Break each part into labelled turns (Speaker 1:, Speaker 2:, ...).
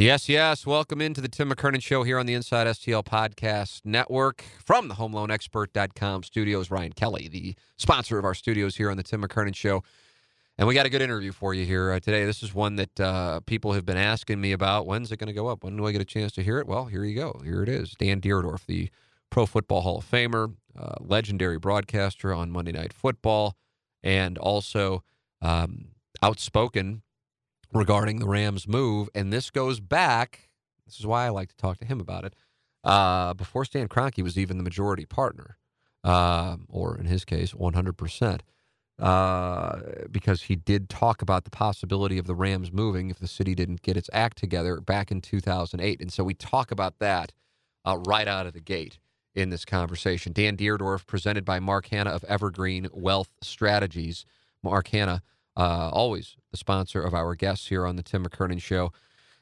Speaker 1: Yes, yes. Welcome into the Tim McKernan Show here on the Inside STL Podcast Network from the HomeLoanExpert.com studios. Ryan Kelly, the sponsor of our studios here on the Tim McKernan Show. And we got a good interview for you here uh, today. This is one that uh, people have been asking me about. When's it going to go up? When do I get a chance to hear it? Well, here you go. Here it is. Dan Dierdorf, the Pro Football Hall of Famer, uh, legendary broadcaster on Monday Night Football, and also um, outspoken regarding the Rams' move. And this goes back, this is why I like to talk to him about it, uh, before Stan Kroenke was even the majority partner, uh, or in his case, 100%. Uh, because he did talk about the possibility of the Rams moving if the city didn't get its act together back in 2008. And so we talk about that uh, right out of the gate in this conversation. Dan Dierdorf, presented by Mark Hanna of Evergreen Wealth Strategies. Mark Hanna, uh, always the sponsor of our guests here on the Tim McKernan Show.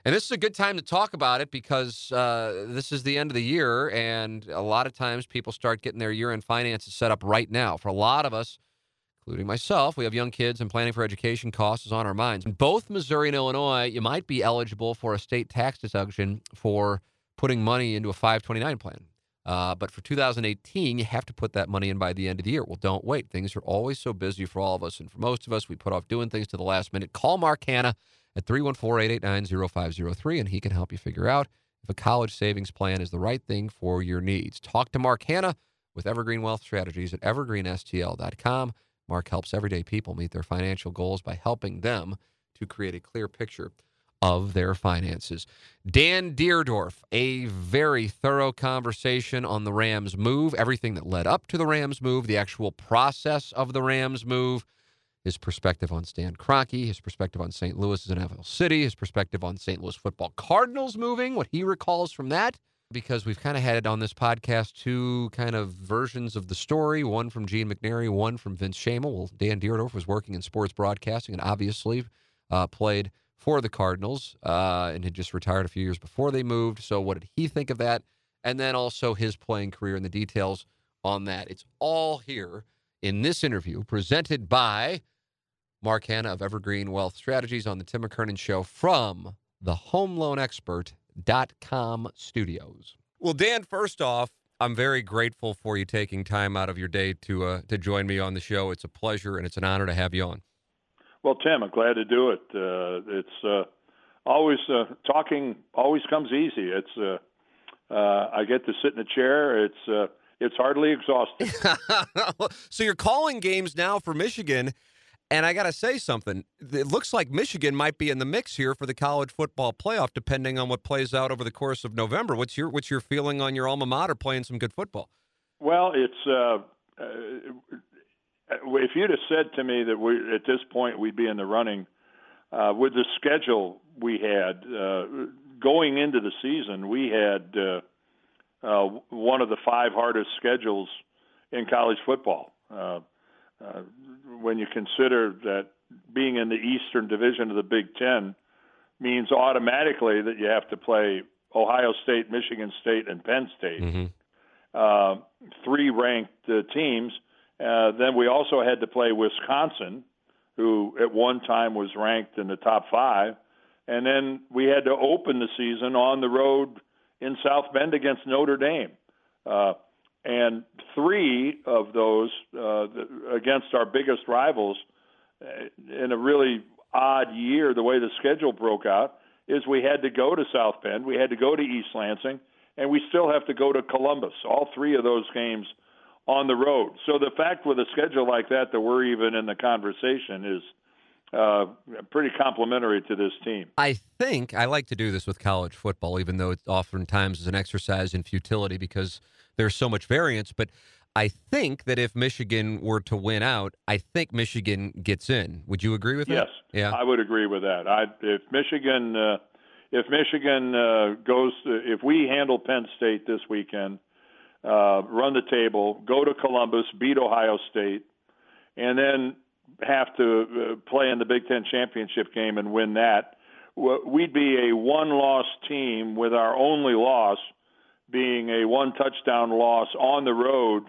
Speaker 1: And this is a good time to talk about it because uh, this is the end of the year, and a lot of times people start getting their year end finances set up right now. For a lot of us, including myself, we have young kids and planning for education costs is on our minds. In both Missouri and Illinois, you might be eligible for a state tax deduction for putting money into a 529 plan. Uh, but for 2018, you have to put that money in by the end of the year. Well, don't wait. Things are always so busy for all of us. And for most of us, we put off doing things to the last minute. Call Mark Hanna at 314 889 0503, and he can help you figure out if a college savings plan is the right thing for your needs. Talk to Mark Hanna with Evergreen Wealth Strategies at evergreenstl.com. Mark helps everyday people meet their financial goals by helping them to create a clear picture of their finances. Dan Dierdorf, a very thorough conversation on the Rams move, everything that led up to the Rams move, the actual process of the Rams move, his perspective on Stan Kroenke, his perspective on St. Louis as an NFL city, his perspective on St. Louis football Cardinals moving, what he recalls from that. Because we've kind of had it on this podcast two kind of versions of the story, one from Gene McNary, one from Vince Schoemehl. Well, Dan Dierdorf was working in sports broadcasting and obviously uh, played – for the Cardinals uh, and had just retired a few years before they moved. So, what did he think of that? And then also his playing career and the details on that. It's all here in this interview presented by Mark Hanna of Evergreen Wealth Strategies on the Tim McKernan Show from the HomeLoanExpert.com studios. Well, Dan, first off, I'm very grateful for you taking time out of your day to uh, to join me on the show. It's a pleasure and it's an honor to have you on.
Speaker 2: Well, Tim, I'm glad to do it. Uh, it's uh, always uh, talking. Always comes easy. It's uh, uh, I get to sit in a chair. It's uh, it's hardly exhausting.
Speaker 1: so you're calling games now for Michigan, and I got to say something. It looks like Michigan might be in the mix here for the college football playoff, depending on what plays out over the course of November. What's your what's your feeling on your alma mater playing some good football?
Speaker 2: Well, it's uh, uh, if you'd have said to me that we at this point we'd be in the running uh, with the schedule we had uh, going into the season, we had uh, uh, one of the five hardest schedules in college football. Uh, uh, when you consider that being in the Eastern Division of the Big Ten means automatically that you have to play Ohio State, Michigan State, and Penn State, mm-hmm. uh, three ranked uh, teams uh, then we also had to play Wisconsin, who at one time was ranked in the top five. And then we had to open the season on the road in South Bend against Notre Dame. Uh, and three of those uh, against our biggest rivals uh, in a really odd year, the way the schedule broke out, is we had to go to South Bend, we had to go to East Lansing, and we still have to go to Columbus. All three of those games – on the road. So the fact with a schedule like that that we're even in the conversation is uh, pretty complimentary to this team.
Speaker 1: I think I like to do this with college football, even though it oftentimes is an exercise in futility because there's so much variance. But I think that if Michigan were to win out, I think Michigan gets in. Would you agree with that?
Speaker 2: Yes, yeah. I would agree with that. I, if Michigan, uh, if Michigan uh, goes, to, if we handle Penn State this weekend, uh, run the table, go to Columbus, beat Ohio State, and then have to uh, play in the Big Ten championship game and win that, we'd be a one-loss team with our only loss being a one-touchdown loss on the road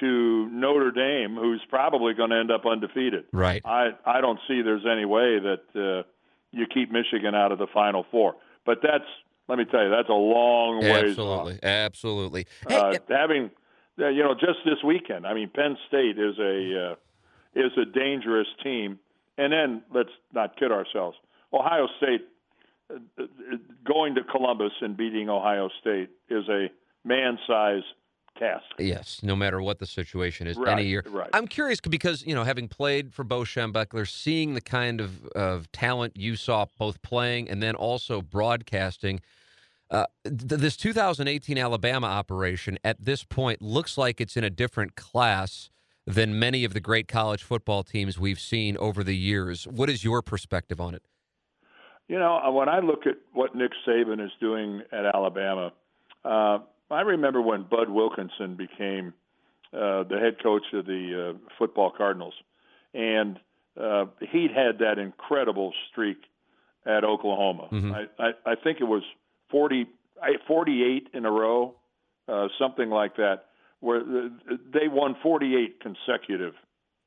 Speaker 2: to Notre Dame, who's probably going to end up undefeated.
Speaker 1: Right.
Speaker 2: I I don't see there's any way that uh, you keep Michigan out of the Final Four. But that's let me tell you, that's a long way.
Speaker 1: Absolutely, absolutely.
Speaker 2: Hey, uh, having uh, you know, just this weekend. I mean, Penn State is a uh, is a dangerous team, and then let's not kid ourselves. Ohio State uh, uh, going to Columbus and beating Ohio State is a man-sized task.
Speaker 1: Yes, no matter what the situation is,
Speaker 2: right,
Speaker 1: any year.
Speaker 2: Right.
Speaker 1: I'm curious because you know, having played for Bo Schembechler, seeing the kind of of talent you saw both playing and then also broadcasting. Uh, th- this 2018 Alabama operation at this point looks like it's in a different class than many of the great college football teams we've seen over the years. What is your perspective on it?
Speaker 2: You know, uh, when I look at what Nick Saban is doing at Alabama, uh, I remember when Bud Wilkinson became uh, the head coach of the uh, football Cardinals, and uh, he'd had that incredible streak at Oklahoma.
Speaker 1: Mm-hmm.
Speaker 2: I, I, I think it was 40, 48 in a row, uh, something like that, where they won 48 consecutive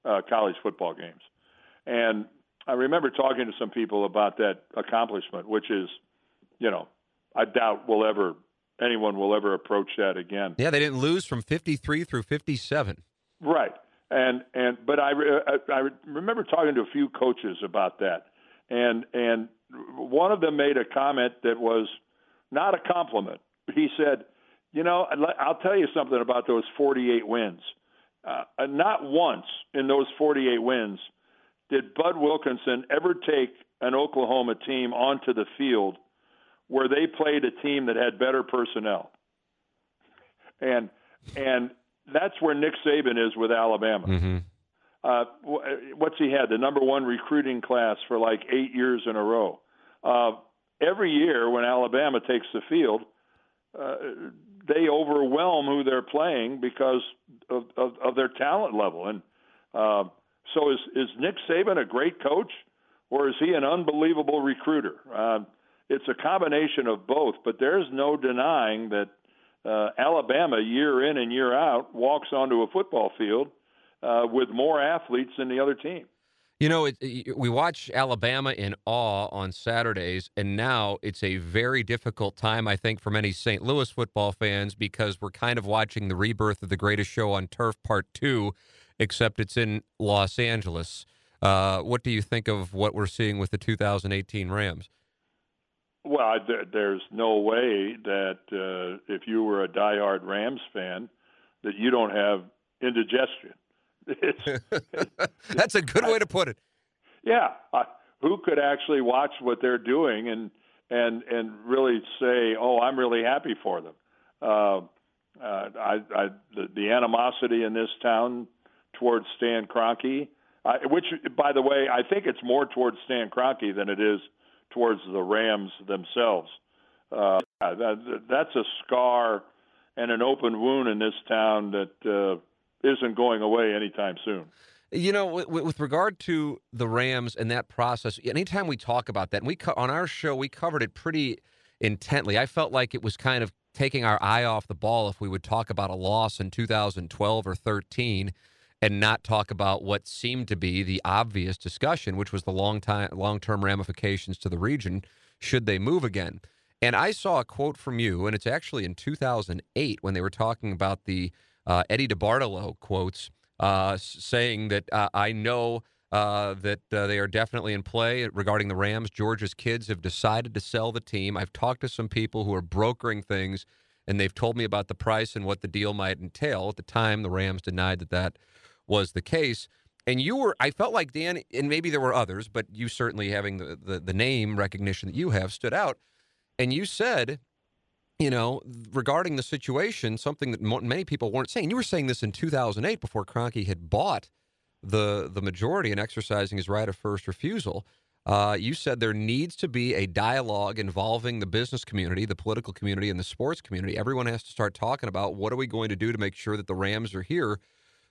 Speaker 2: uh, college football games. And I remember talking to some people about that accomplishment, which is, you know, I doubt we'll ever anyone will ever approach that again.
Speaker 1: Yeah, they didn't lose from 53 through 57.
Speaker 2: Right. And and but I I remember talking to a few coaches about that. And and one of them made a comment that was not a compliment. He said, "You know, I'll tell you something about those 48 wins. Uh, not once in those 48 wins did Bud Wilkinson ever take an Oklahoma team onto the field where they played a team that had better personnel. And and that's where Nick Saban is with Alabama.
Speaker 1: Mm-hmm.
Speaker 2: Uh, what's he had? The number one recruiting class for like eight years in a row. Uh, every year when Alabama takes the field, uh, they overwhelm who they're playing because of, of, of their talent level. And uh, so, is is Nick Saban a great coach, or is he an unbelievable recruiter? Uh, it's a combination of both, but there's no denying that uh, Alabama, year in and year out, walks onto a football field uh, with more athletes than the other team.
Speaker 1: You know, it, we watch Alabama in awe on Saturdays, and now it's a very difficult time, I think, for many St. Louis football fans because we're kind of watching the rebirth of the greatest show on turf, part two, except it's in Los Angeles. Uh, what do you think of what we're seeing with the 2018 Rams?
Speaker 2: Well, there's no way that uh, if you were a diehard Rams fan, that you don't have indigestion.
Speaker 1: That's a good way to put it.
Speaker 2: Yeah, uh, who could actually watch what they're doing and and and really say, "Oh, I'm really happy for them." Uh, uh, I, I the, the animosity in this town towards Stan Kroenke, I, which, by the way, I think it's more towards Stan Kroenke than it is towards the Rams themselves. Uh, that, that's a scar and an open wound in this town that uh, isn't going away anytime soon.
Speaker 1: You know, with, with, regard to the Rams and that process, anytime we talk about that, and we co- on our show we covered it pretty intently. I felt like it was kind of taking our eye off the ball if we would talk about a loss in 2012 or 13 and not talk about what seemed to be the obvious discussion, which was the long time, long-term ramifications to the region should they move again. And I saw a quote from you, and it's actually in 2008 when they were talking about the uh, Eddie DeBartolo quotes, uh, saying that uh, I know uh, that uh, they are definitely in play regarding the Rams. Georgia's kids have decided to sell the team. I've talked to some people who are brokering things, and they've told me about the price and what the deal might entail. At the time, the Rams denied that that was the case. And you were, I felt like Dan, and maybe there were others, but you certainly having the, the, the name recognition that you have stood out. And you said, you know, regarding the situation, something that many people weren't saying. You were saying this in 2008 before Kroenke had bought the the majority and exercising his right of first refusal. Uh, you said there needs to be a dialogue involving the business community, the political community, and the sports community. Everyone has to start talking about what are we going to do to make sure that the Rams are here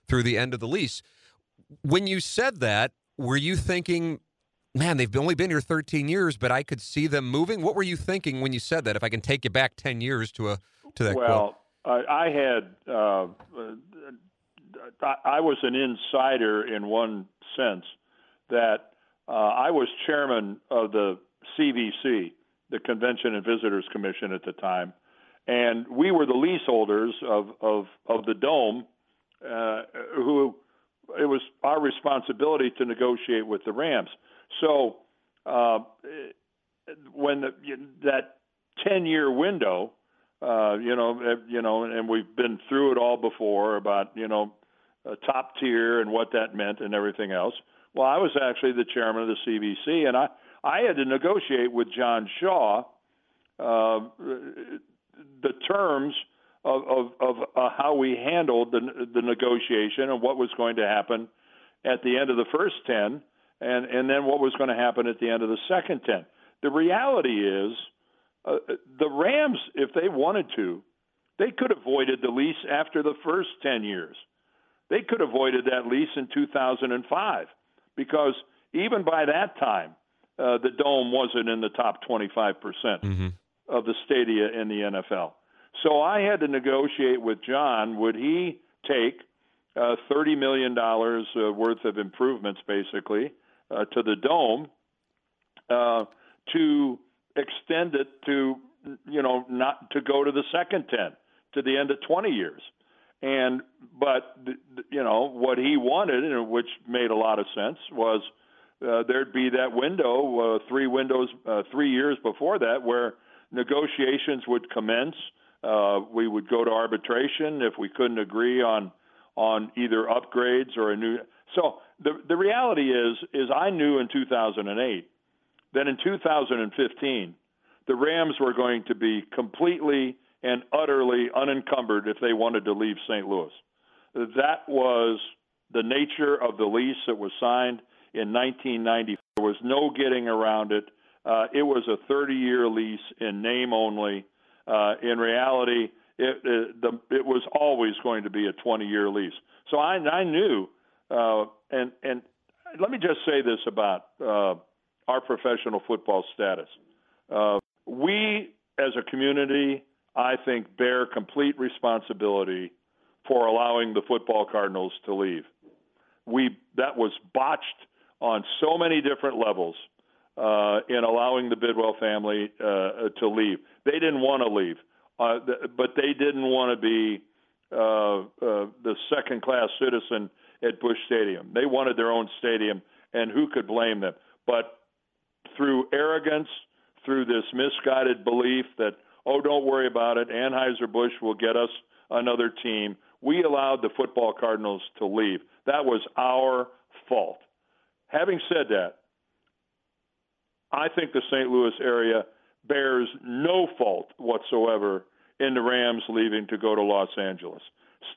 Speaker 1: through the end of the lease. When you said that, were you thinking, man, they've only been here 13 years, but I could see them moving? What were you thinking when you said that? If I can take you back 10 years to a to that
Speaker 2: well,
Speaker 1: quote.
Speaker 2: I, I had uh, I was an insider in one sense that uh, I was chairman of the CVC, the Convention and Visitors Commission at the time, and we were the leaseholders of of, of the dome, uh, who it was our responsibility to negotiate with the Rams. So uh, when the, that ten year window, uh, you know, you know, and we've been through it all before about you know, top tier and what that meant and everything else. Well, I was actually the chairman of the CVC, and I I had to negotiate with John Shaw uh, the terms of of, of uh, how we handled the the negotiation and what was going to happen at the end of the first ten, and and then what was going to happen at the end of the second ten. The reality is, uh, the Rams, if they wanted to, they could have voided the lease after the first ten years. They could have voided that lease in 2005 because even by that time, uh, the dome wasn't in the top 25% mm-hmm. of the stadia in the NFL. So I had to negotiate with John. Would he take uh, $30 million uh, worth of improvements, basically, uh, to the dome uh, to extend it to, you know, not to go to the second 10, to the end of 20 years? And but you know what he wanted, and which made a lot of sense, was uh, there'd be that window, uh, three windows, three years before that, where negotiations would commence. Uh, we would go to arbitration if we couldn't agree on on either upgrades or a new. So the the reality is is I knew in 2008 that in 2015 the Rams were going to be completely and utterly unencumbered if they wanted to leave St. Louis. That was the nature of the lease that was signed in 1990. There was no getting around it. Uh, it was a 30 year lease in name only. Uh, in reality, it, it, the, it was always going to be a 20 year lease. So I, I knew, uh, and, and let me just say this about uh, our professional football status. Uh, we, as a community, I think, bear complete responsibility for allowing the football Cardinals to leave. We that was botched on so many different levels uh, in allowing the Bidwell family uh, to leave. They didn't want to leave, uh, th- but they didn't want to be uh, uh, the second-class citizen at Busch Stadium. They wanted their own stadium, and who could blame them? But through arrogance, through this misguided belief that oh, don't worry about it. Anheuser-Busch will get us another team. We allowed the football Cardinals to leave. That was our fault. Having said that, I think the St. Louis area bears no fault whatsoever in the Rams leaving to go to Los Angeles.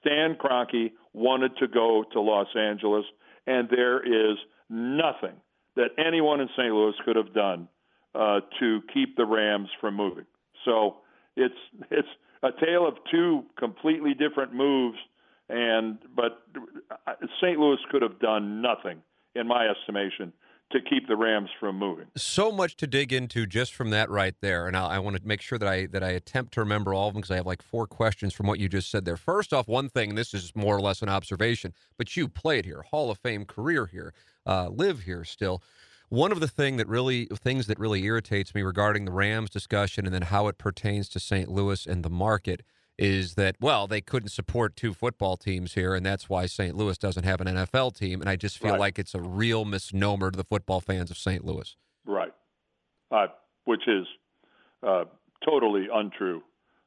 Speaker 2: Stan Kroenke wanted to go to Los Angeles, and there is nothing that anyone in St. Louis could have done uh, to keep the Rams from moving. So it's it's a tale of two completely different moves, and but St. Louis could have done nothing, in my estimation, to keep the Rams from moving.
Speaker 1: So much to dig into just from that right there, and I, I want to make sure that I that I attempt to remember all of them because I have like four questions from what you just said there. First off, one thing, this is more or less an observation, but you played here, Hall of Fame career here, uh, live here still. One of the thing that really things that really irritates me regarding the Rams discussion and then how it pertains to St. Louis and the market is that well they couldn't support two football teams here and that's why St. Louis doesn't have an NFL team and I just feel right. like it's a real misnomer to the football fans of St. Louis.
Speaker 2: Right. Uh, which is uh, totally untrue.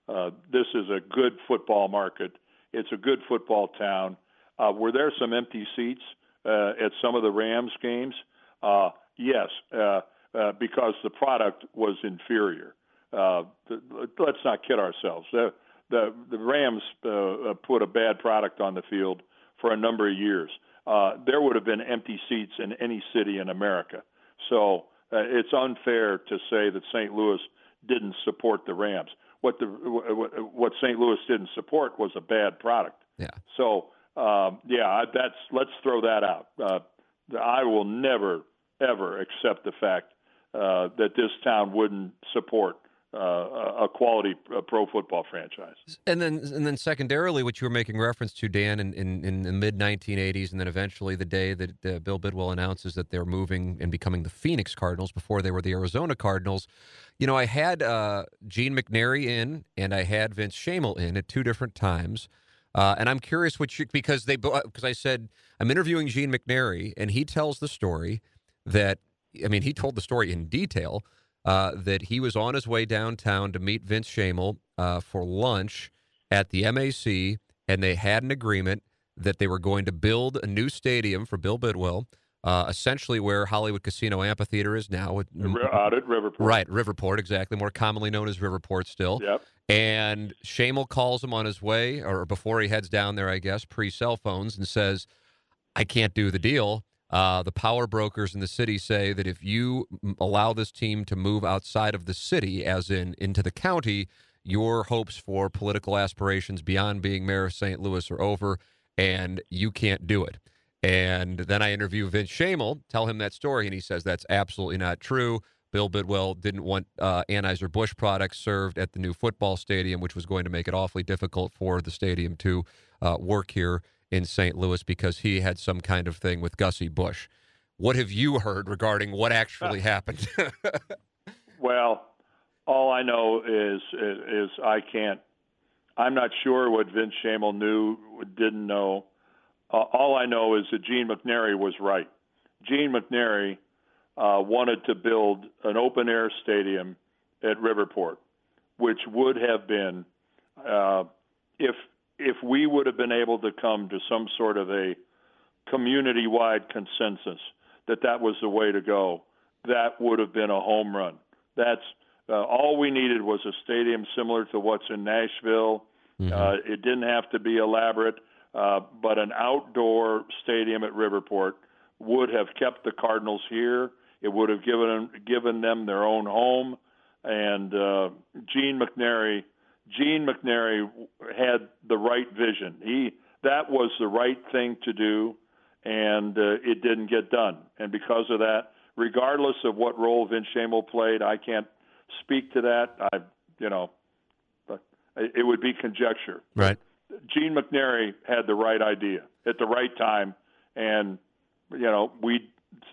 Speaker 2: Uh, this is a good football market. It's a good football town. Uh, were there some empty seats uh, at some of the Rams games? Uh, Yes, uh, uh, because the product was inferior. Uh, let's not kid ourselves. The, the Rams uh, uh, put a bad product on the field for a number of years. Uh, there would have been empty seats in any city in America. So uh, it's unfair to say that St. Louis didn't support the Rams. What the what St. Louis didn't support was a bad product.
Speaker 1: Yeah.
Speaker 2: So um, yeah, that's let's throw that out. Uh, I will never ever accept the fact uh, that this town wouldn't support uh, a quality uh, pro football franchise.
Speaker 1: And then, and then secondarily, what you were making reference to, Dan, in, in, in the mid 1980s, and then eventually the day that uh, Bill Bidwell announces that they're moving and becoming the Phoenix Cardinals before they were the Arizona Cardinals. You know, I had uh, Gene McNary in, and I had Vince Schoemehl in at two different times. Uh, and I'm curious what you because they because I said I'm interviewing Gene McNary, and he tells the story that I mean he told the story in detail uh, that he was on his way downtown to meet Vince Schoemehl uh, for lunch at the MAC, and they had an agreement that they were going to build a new stadium for Bill Bidwell, uh, essentially where Hollywood Casino Amphitheater is now.
Speaker 2: Out at Riverport.
Speaker 1: Right, Riverport, exactly, more commonly known as Riverport still.
Speaker 2: Yep.
Speaker 1: And Schoemehl calls him on his way, or before he heads down there, I guess, pre cell phones, and says, I can't do the deal. Uh, the power brokers in the city say that if you allow this team to move outside of the city, as in into the county, your hopes for political aspirations beyond being mayor of St. Louis are over, and you can't do it. And then I interview Vince Schoemehl, tell him that story, and he says that's absolutely not true. Bill Bidwell didn't want uh, Anheuser-Busch products served at the new football stadium, which was going to make it awfully difficult for the stadium to uh, work here in St. Louis because he had some kind of thing with Gussie Busch. What have you heard regarding what actually happened?
Speaker 2: well, all I know is, is, is I can't. I'm not sure what Vince Schoemehl knew, didn't know. Uh, all I know is that Gene McNary was right. Gene McNary uh, wanted to build an open air stadium at Riverport, which would have been, uh, if if we would have been able to come to some sort of a community wide consensus that that was the way to go, that would have been a home run. That's uh, all we needed was a stadium similar to what's in Nashville. Mm-hmm. Uh, it didn't have to be elaborate, uh, but an outdoor stadium at Riverport would have kept the Cardinals here. It would have given them, given them their own home. And uh, Gene McNary Gene McNary had the right vision. He that was the right thing to do, and uh, it didn't get done. And because of that, regardless of what role Vince Schoemehl played, I can't speak to that. I, you know, but it would be conjecture.
Speaker 1: Right.
Speaker 2: Gene McNary had the right idea at the right time, and you know, we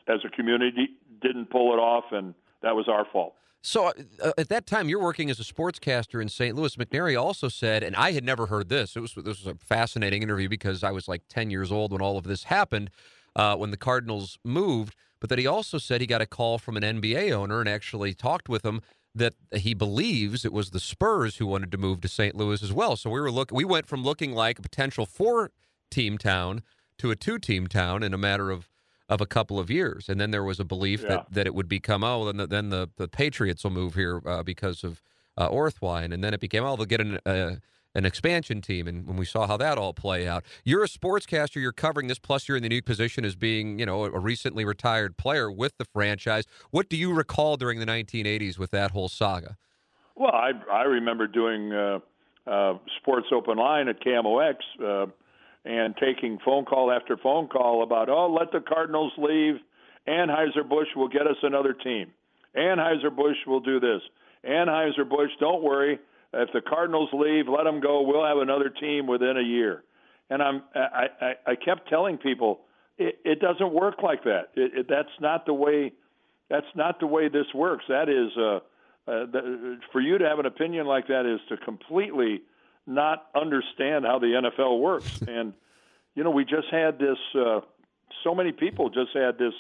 Speaker 2: as a community didn't pull it off, and that was our fault.
Speaker 1: So uh, uh, at that time, you're working as a sportscaster in St. Louis. McNary also said, and I had never heard this. It was this was a fascinating interview because I was like 10 years old when all of this happened, uh, when the Cardinals moved. But that he also said he got a call from an NBA owner and actually talked with him that he believes it was the Spurs who wanted to move to St. Louis as well. So we were look we went from looking like a potential four team town to a two team town in a matter of of a couple of years, and then there was a belief yeah. that, that it would become oh, then the, then the, the Patriots will move here uh, because of uh, Orthwein, and then it became oh, they'll get an uh, an expansion team, and when we saw how that all play out, you're a sportscaster, you're covering this, plus you're in the new position as being you know a recently retired player with the franchise. What do you recall during the 1980s with that whole saga?
Speaker 2: Well, I I remember doing uh, uh, Sports Open Line at KMOX uh, and taking phone call after phone call about, oh, let the Cardinals leave. Anheuser-Busch will get us another team. Anheuser-Busch will do this. Anheuser-Busch, don't worry. If the Cardinals leave, let them go. We'll have another team within a year. And I'm, I, I, I kept telling people, it, it doesn't work like that. It, it, that's not the way. That's not the way this works. That is, uh, uh, the, for you to have an opinion like that is to completely not understand how the NFL works. and you know, we just had this. Uh, so many people just had this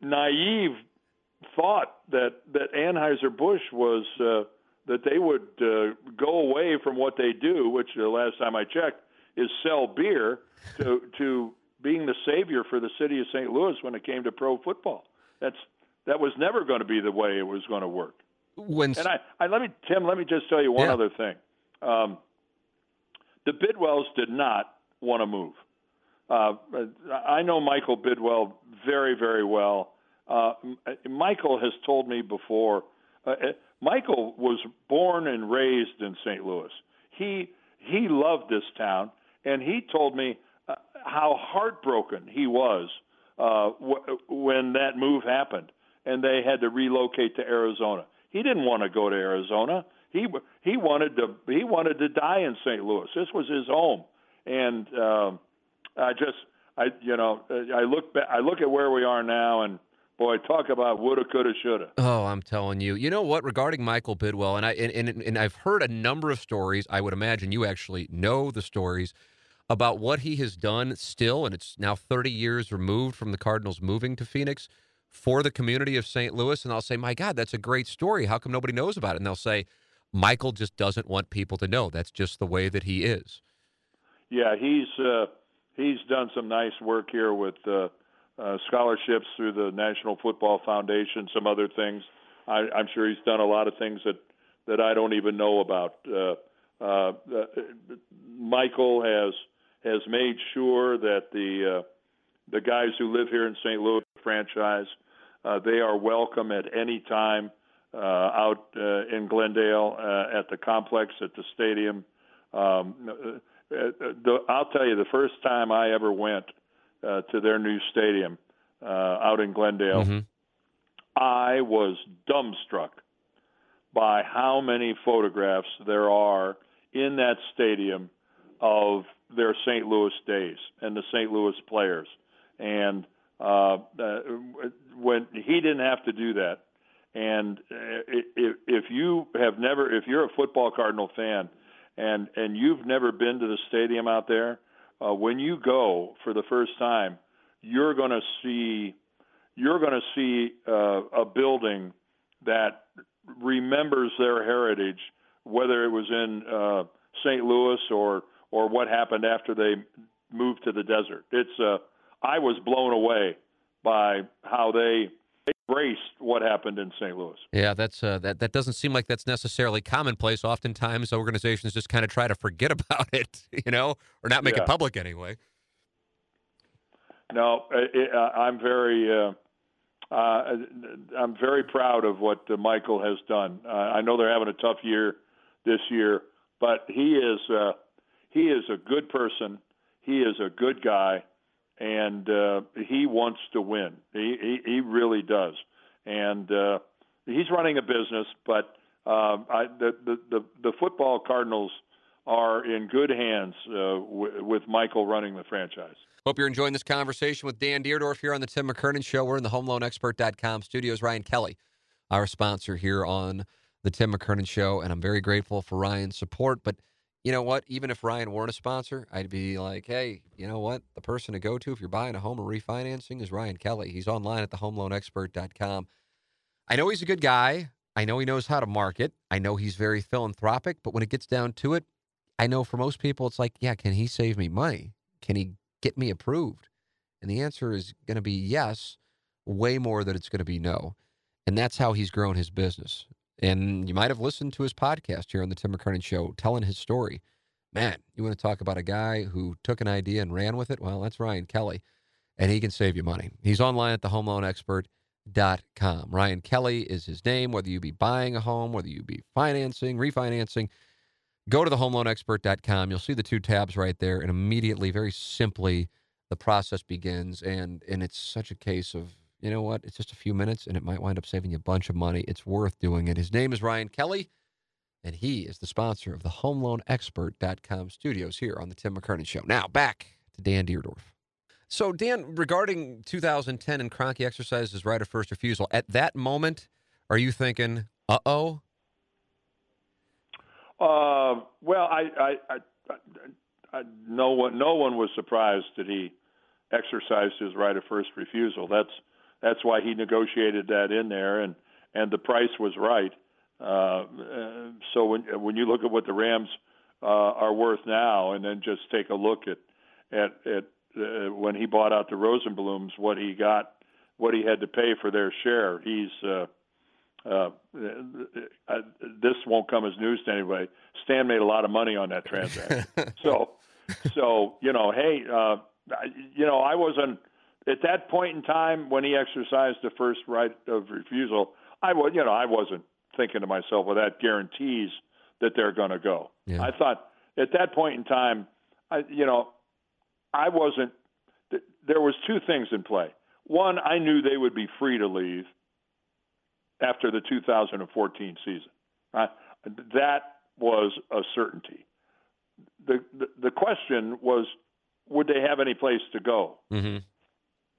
Speaker 2: naive thought that that Anheuser Busch was uh, that they would uh, go away from what they do, which the last time I checked is sell beer, to to being the savior for the city of St. Louis when it came to pro football. That's that was never going to be the way it was going to work.
Speaker 1: When
Speaker 2: and I, I let me Tim, let me just tell you one
Speaker 1: yeah.
Speaker 2: other thing. Um, the Bidwells did not want to move. Uh, I know Michael Bidwell very, very well. uh, Michael has told me before. Uh, uh, Michael was born and raised in St. Louis. He he loved this town, and he told me uh, how heartbroken he was uh, w- when that move happened, and they had to relocate to Arizona. He didn't want to go to Arizona. He he wanted to he wanted to die in St. Louis. This was his home, and um, I just I you know I look back, I look at where we are now, and boy, talk about woulda, coulda, shoulda.
Speaker 1: Oh, I'm telling you. You know what? Regarding Michael Bidwell, and I and, and, and I've heard a number of stories. I would imagine you actually know the stories about what he has done still, and it's now 30 years removed from the Cardinals moving to Phoenix for the community of St. Louis. And I'll say, my God, that's a great story. How come nobody knows about it? And they'll say, Michael just doesn't want people to know. That's just the way that he is.
Speaker 2: Yeah, he's uh, he's done some nice work here with uh, uh, scholarships through the National Football Foundation, some other things. I, I'm sure he's done a lot of things that that I don't even know about. Uh, uh, uh, Michael has has made sure that the uh, the guys who live here in St. Louis franchise uh, they are welcome at any time uh, out uh, in Glendale uh, at the complex at the stadium. Um, uh, uh, the, I'll tell you, the first time I ever went uh, to their new stadium uh, out in Glendale,
Speaker 1: Mm-hmm.
Speaker 2: I was dumbstruck by how many photographs there are in that stadium of their St. Louis days and the St. Louis players. And uh, uh, when he didn't have to do that, and uh, if, if you have never, if you're a football Cardinal fan, and and you've never been to the stadium out there, uh, when you go for the first time, you're going to see you're going to see uh, a building that remembers their heritage, whether it was in uh, St. Louis or or what happened after they moved to the desert. It's uh, I was blown away by how they embraced what happened in St. Louis.
Speaker 1: Yeah, that's uh, that. That doesn't seem like that's necessarily commonplace. Oftentimes, organizations just kind of try to forget about it, you know, or not make
Speaker 2: Yeah.
Speaker 1: it public anyway.
Speaker 2: No, it, uh, I'm very, uh, uh, I'm very proud of what uh, Michael has done. Uh, I know they're having a tough year this year, but he is, uh, he is a good person. He is a good guy, and uh, he wants to win. He, he, he really does, and uh, he's running a business. But uh, I, the, the the the football Cardinals are in good hands uh, w- with Michael running the franchise.
Speaker 1: Hope you're enjoying this conversation with Dan Dierdorf here on the Tim McKernan Show. We're in the HomeLoanExpert.com studios. Ryan Kelly, our sponsor here on the Tim McKernan Show, and I'm very grateful for Ryan's support. But you know what? Even if Ryan weren't a sponsor, I'd be like, hey, you know what? The person to go to if you're buying a home or refinancing is Ryan Kelly. He's online at the HomeLoanExpert.com. I know he's a good guy. I know he knows how to market. I know he's very philanthropic. But when it gets down to it, I know for most people, it's like, yeah, can he save me money? Can he get me approved? And the answer is going to be yes, way more than it's going to be no. And that's how he's grown his business. And you might have listened to his podcast here on the Tim McKernan Show, telling his story. Man, you want to talk about a guy who took an idea and ran with it? Well, that's Ryan Kelly, and he can save you money. He's online at thehomeloanexpert.com. Ryan Kelly is his name, whether you be buying a home, whether you be financing, refinancing. Go to thehomeloanexpert.com. You'll see the two tabs right there, and immediately, very simply, the process begins. And and it's such a case of you know what? It's just a few minutes, and it might wind up saving you a bunch of money. It's worth doing it. His name is Ryan Kelly, and he is the sponsor of the HomeLoanExpert.com studios here on the Tim McKernan Show. Now back to Dan Dierdorf. So Dan, regarding 2010 and Kroenke exercises right of first refusal, at that moment, are you thinking, "Uh oh"?
Speaker 2: Uh, well, I, I, I, I, no one, no one was surprised that he exercised his right of first refusal. That's that's why he negotiated that in there, and and the price was right. Uh, uh, so when when you look at what the Rams uh, are worth now, and then just take a look at at at uh, when he bought out the Rosenblooms, what he got, what he had to pay for their share, he's. Uh, uh, uh, this won't come as news to anybody. Stan made a lot of money on that transaction. so, so you know, hey, uh, you know, I wasn't. At that point in time when he exercised the first right of refusal, I was, you know, I wasn't thinking to myself, well, that guarantees that they're going to go.
Speaker 1: Yeah.
Speaker 2: I thought at that point in time, I, you know, I wasn't. There was two things in play. One, I knew they would be free to leave after the 2014 season. Uh, that was a certainty. The, the the question was, would they have any place to go?
Speaker 1: Mm-hmm.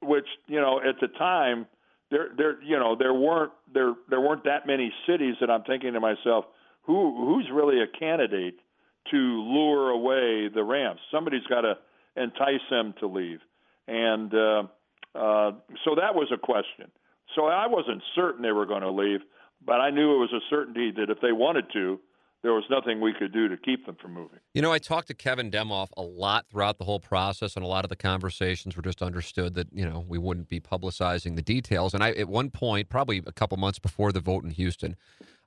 Speaker 2: Which you know, at the time, there there you know there weren't there there weren't that many cities that I'm thinking to myself, who who's really a candidate to lure away the Rams? Somebody's got to entice them to leave, and uh, uh, so that was a question. So I wasn't certain they were going to leave, but I knew it was a certainty that if they wanted to, there was nothing we could do to keep them from moving.
Speaker 1: You know, I talked to Kevin Demoff a lot throughout the whole process, and a lot of the conversations were just understood that you know we wouldn't be publicizing the details. And I, at one point, probably a couple months before the vote in Houston,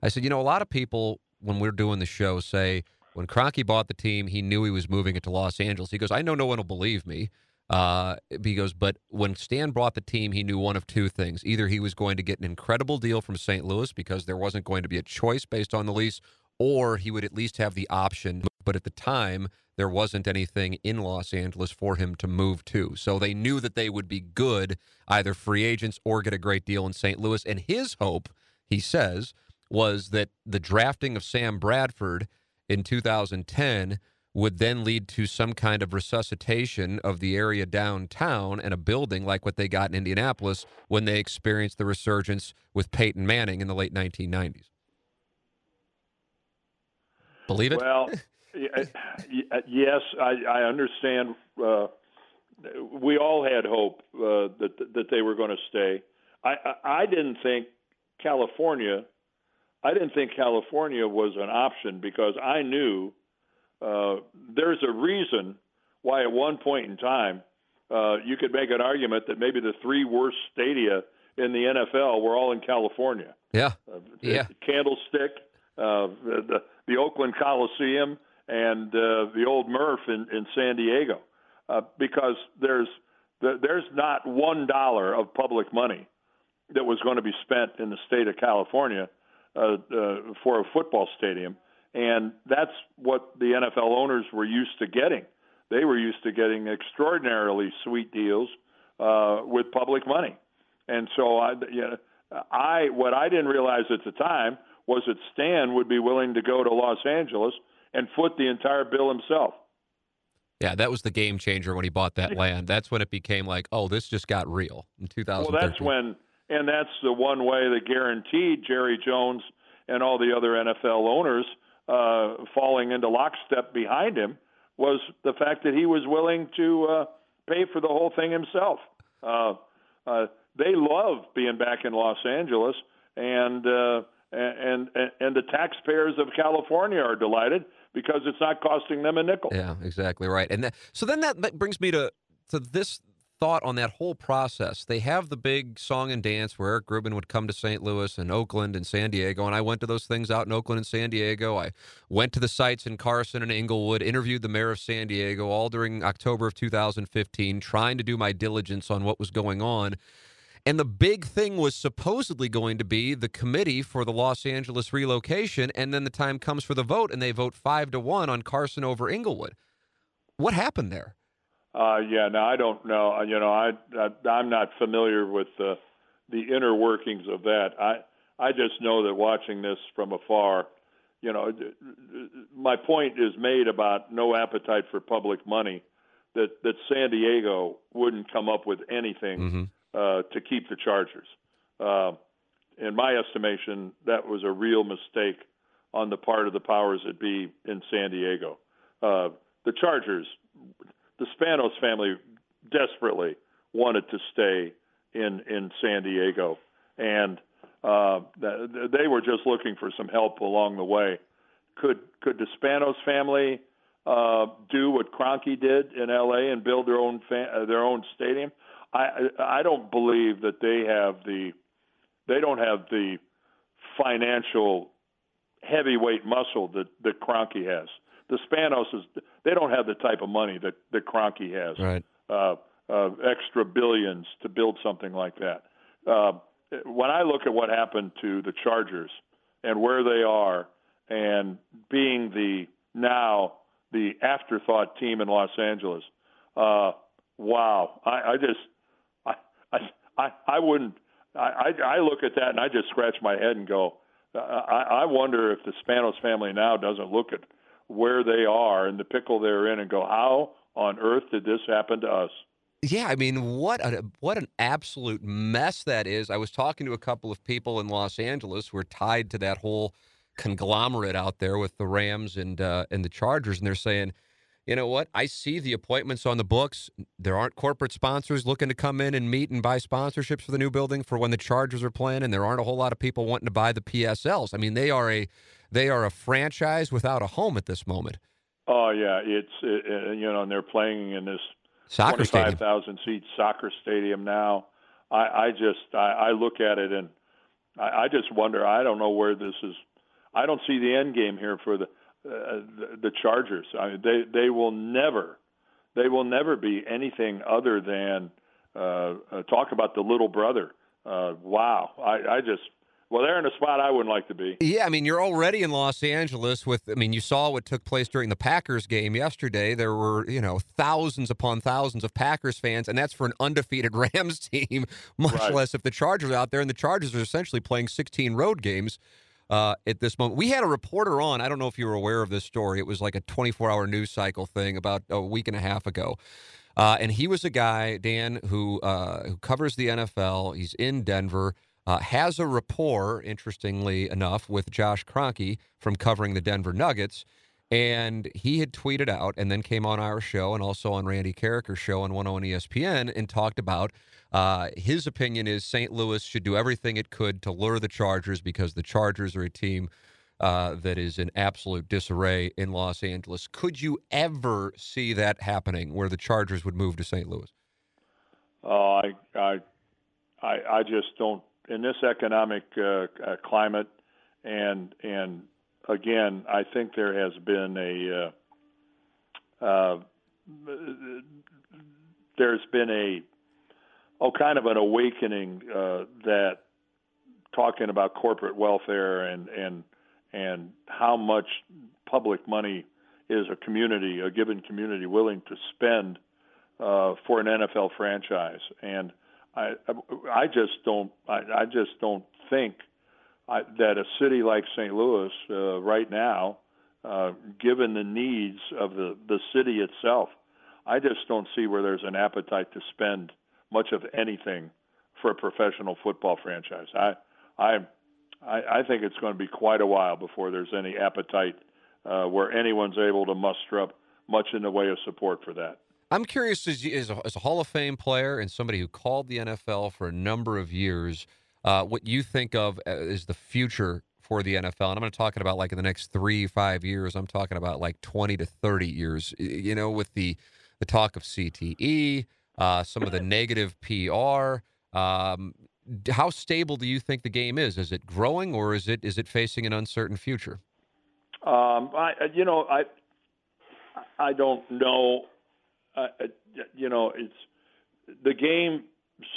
Speaker 1: I said, you know, a lot of people when we're doing the show say when Kroenke bought the team, he knew he was moving it to Los Angeles. He goes, I know no one will believe me. Uh, he goes, but when Stan bought the team, he knew one of two things: either he was going to get an incredible deal from St. Louis because there wasn't going to be a choice based on the lease, or he would at least have the option. But at the time, there wasn't anything in Los Angeles for him to move to. So they knew that they would be good, either free agents or get a great deal in St. Louis. And his hope, he says, was that the drafting of Sam Bradford in 2010 would then lead to some kind of resuscitation of the area downtown and a building like what they got in Indianapolis when they experienced the resurgence with Peyton Manning in the late 1990s. Believe it?
Speaker 2: Well, yes, I, I understand. Uh, we all had hope uh, that that they were going to stay. I, I I didn't think California. I didn't think California was an option because I knew uh, there's a reason why at one point in time uh, you could make an argument that maybe the three worst stadia in the NFL were all in California.
Speaker 1: Yeah.
Speaker 2: Uh,
Speaker 1: yeah.
Speaker 2: Candlestick, uh, the, the Oakland Coliseum, and uh, the old Murph in, in San Diego, uh, because there's there's not one dollar of public money that was going to be spent in the state of California uh, uh, for a football stadium, and that's what the NFL owners were used to getting. They were used to getting extraordinarily sweet deals uh, with public money, and so I, you know, I what I didn't realize at the time was that Stan would be willing to go to Los Angeles and foot the entire bill himself.
Speaker 1: Yeah, that was the game changer when he bought that land. That's when it became like, oh, this just got real in 2000.
Speaker 2: Well, that's when, and that's the one way that guaranteed Jerry Jones and all the other NFL owners uh, falling into lockstep behind him was the fact that he was willing to uh, pay for the whole thing himself. Uh, uh, they love being back in Los Angeles, and uh, and, and and the taxpayers of California are delighted because it's not costing them a nickel.
Speaker 1: Yeah, exactly right. And that, so then that brings me to to this thought on that whole process. They have the big song and dance where Eric Grubman would come to St. Louis and Oakland and San Diego, and I went to those things out in Oakland and San Diego. I went to the sites in Carson and Inglewood, interviewed the mayor of San Diego all during October of 2015, trying to do my diligence on what was going on. And the big thing was supposedly going to be the committee for the Los Angeles relocation. And then the time comes for the vote, and they vote five to one on Carson over Inglewood. What happened there?
Speaker 2: Uh, yeah, no, I don't know. You know, I, I I'm not familiar with the the inner workings of that. I I just know that watching this from afar, you know, my point is made about no appetite for public money. That that San Diego wouldn't come up with anything
Speaker 1: mm-hmm.
Speaker 2: Uh, to keep the Chargers. Uh, in my estimation, that was a real mistake on the part of the powers that be in San Diego. Uh, the Chargers the Spanos family desperately wanted to stay in in San Diego, and uh, they were just looking for some help along the way. Could could the Spanos family uh, do what Kroenke did in L.A. and build their own fa- their own stadium? I I don't believe that they have the they don't have the financial heavyweight muscle that that Kroenke has the Spanos is they don't have the type of money that that Kroenke has.
Speaker 1: Right.
Speaker 2: Uh, uh, extra billions to build something like that. Uh, when I look at what happened to the Chargers and where they are, and being the now the afterthought team in Los Angeles, uh, wow! I, I just I, I I wouldn't. I, I look at that and I just scratch my head and go, I, I wonder if the Spanos family now doesn't look at where they are and the pickle they're in and go, how on earth did this happen to us?
Speaker 1: Yeah, I mean, what a what an absolute mess that is. I was talking to a couple of people in Los Angeles who are tied to that whole conglomerate out there with the Rams and uh, and the Chargers, and they're saying, you know what? I see the appointments on the books. There aren't corporate sponsors looking to come in and meet and buy sponsorships for the new building for when the Chargers are playing, and there aren't a whole lot of people wanting to buy the PSLs. I mean, they are a they are a franchise without a home at this moment.
Speaker 2: Oh yeah, it's it, you know, and they're playing in this
Speaker 1: soccer
Speaker 2: 25,000 seat soccer stadium now. I, I just I, I look at it and I, I just wonder. I don't know where this is. I don't see the end game here for the uh, the, the Chargers. I mean, they they will never they will never be anything other than uh, uh, talk about the little brother. Uh, wow, I, I just well, they're in a spot I wouldn't like to be.
Speaker 1: Yeah, I mean, you're already in Los Angeles with, I mean, you saw what took place during the Packers game yesterday. There were, you know, thousands upon thousands of Packers fans, and that's for an undefeated Rams team, much right. less if the Chargers are out there. And the Chargers are essentially playing 16 road games uh, at this moment. We had a reporter on. I don't know if you were aware of this story. It was like a 24 hour news cycle thing about a week and a half ago. Uh, and he was a guy, Dan, who uh, who covers the NFL. He's in Denver uh, has a rapport, interestingly enough, with Josh Kroenke from covering the Denver Nuggets. And he had tweeted out and then came on our show and also on Randy Karraker's show on 101 ESPN and talked about uh, his opinion is St. Louis should do everything it could to lure the Chargers because the Chargers are a team uh, that is in absolute disarray in Los Angeles. Could you ever see that happening where the Chargers would move to St. Louis?
Speaker 2: Oh, I, I, I, I just don't in this economic uh, uh, climate, and and again, I think there has been a uh, uh, there's been a oh kind of an awakening uh, that talking about corporate welfare and and and how much public money is a community, a given community, willing to spend uh, for an NFL franchise. And I I just don't I, I just don't think I, that a city like St. Louis uh, right now, uh, given the needs of the the city itself, I just don't see where there's an appetite to spend much of anything for a professional football franchise. I I I, think it's going to be quite a while before there's any appetite uh, where anyone's able to muster up much in the way of support for that.
Speaker 1: I'm curious as, as, a, as, a, Hall of Fame player and somebody who called the NFL for a number of years, uh, what you think of is the future for the NFL. And I'm not talking about like in the next three, five years. I'm talking about like 20 to 30 years. You know, with the the talk of CTE, uh, some of the negative PR. Um, how stable do you think the game is? Is it growing or is it is it facing an uncertain future?
Speaker 2: Um, I, you know, I I don't know uh, you know, it's the game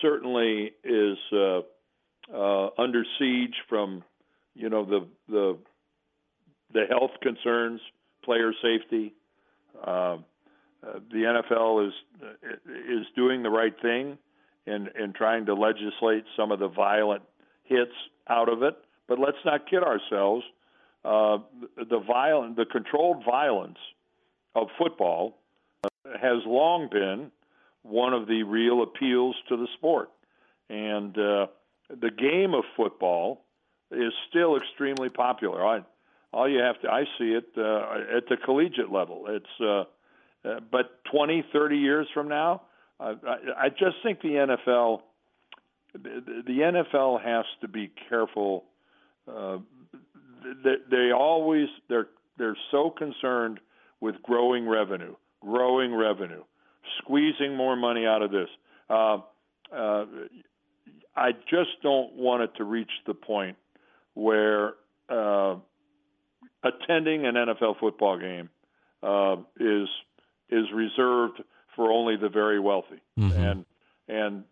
Speaker 2: certainly is uh, uh, under siege from you know the the the health concerns, player safety. Uh, uh, the NFL is is doing the right thing in in trying to legislate some of the violent hits out of it. But let's not kid ourselves. Uh, the violent, the controlled violence of football has long been one of the real appeals to the sport. And uh, the game of football is still extremely popular. I, all you have to, I see it uh, at the collegiate level. It's, uh, uh, but 20, 30 years from now, uh, I, I just think the NFL, the, the NFL has to be careful. Uh, they, they always, they're, they're so concerned with growing revenue growing revenue, squeezing more money out of this. Uh, uh, I just don't want it to reach the point where uh, attending an NFL football game uh, is is reserved for only the very wealthy.
Speaker 1: Mhm.
Speaker 2: And and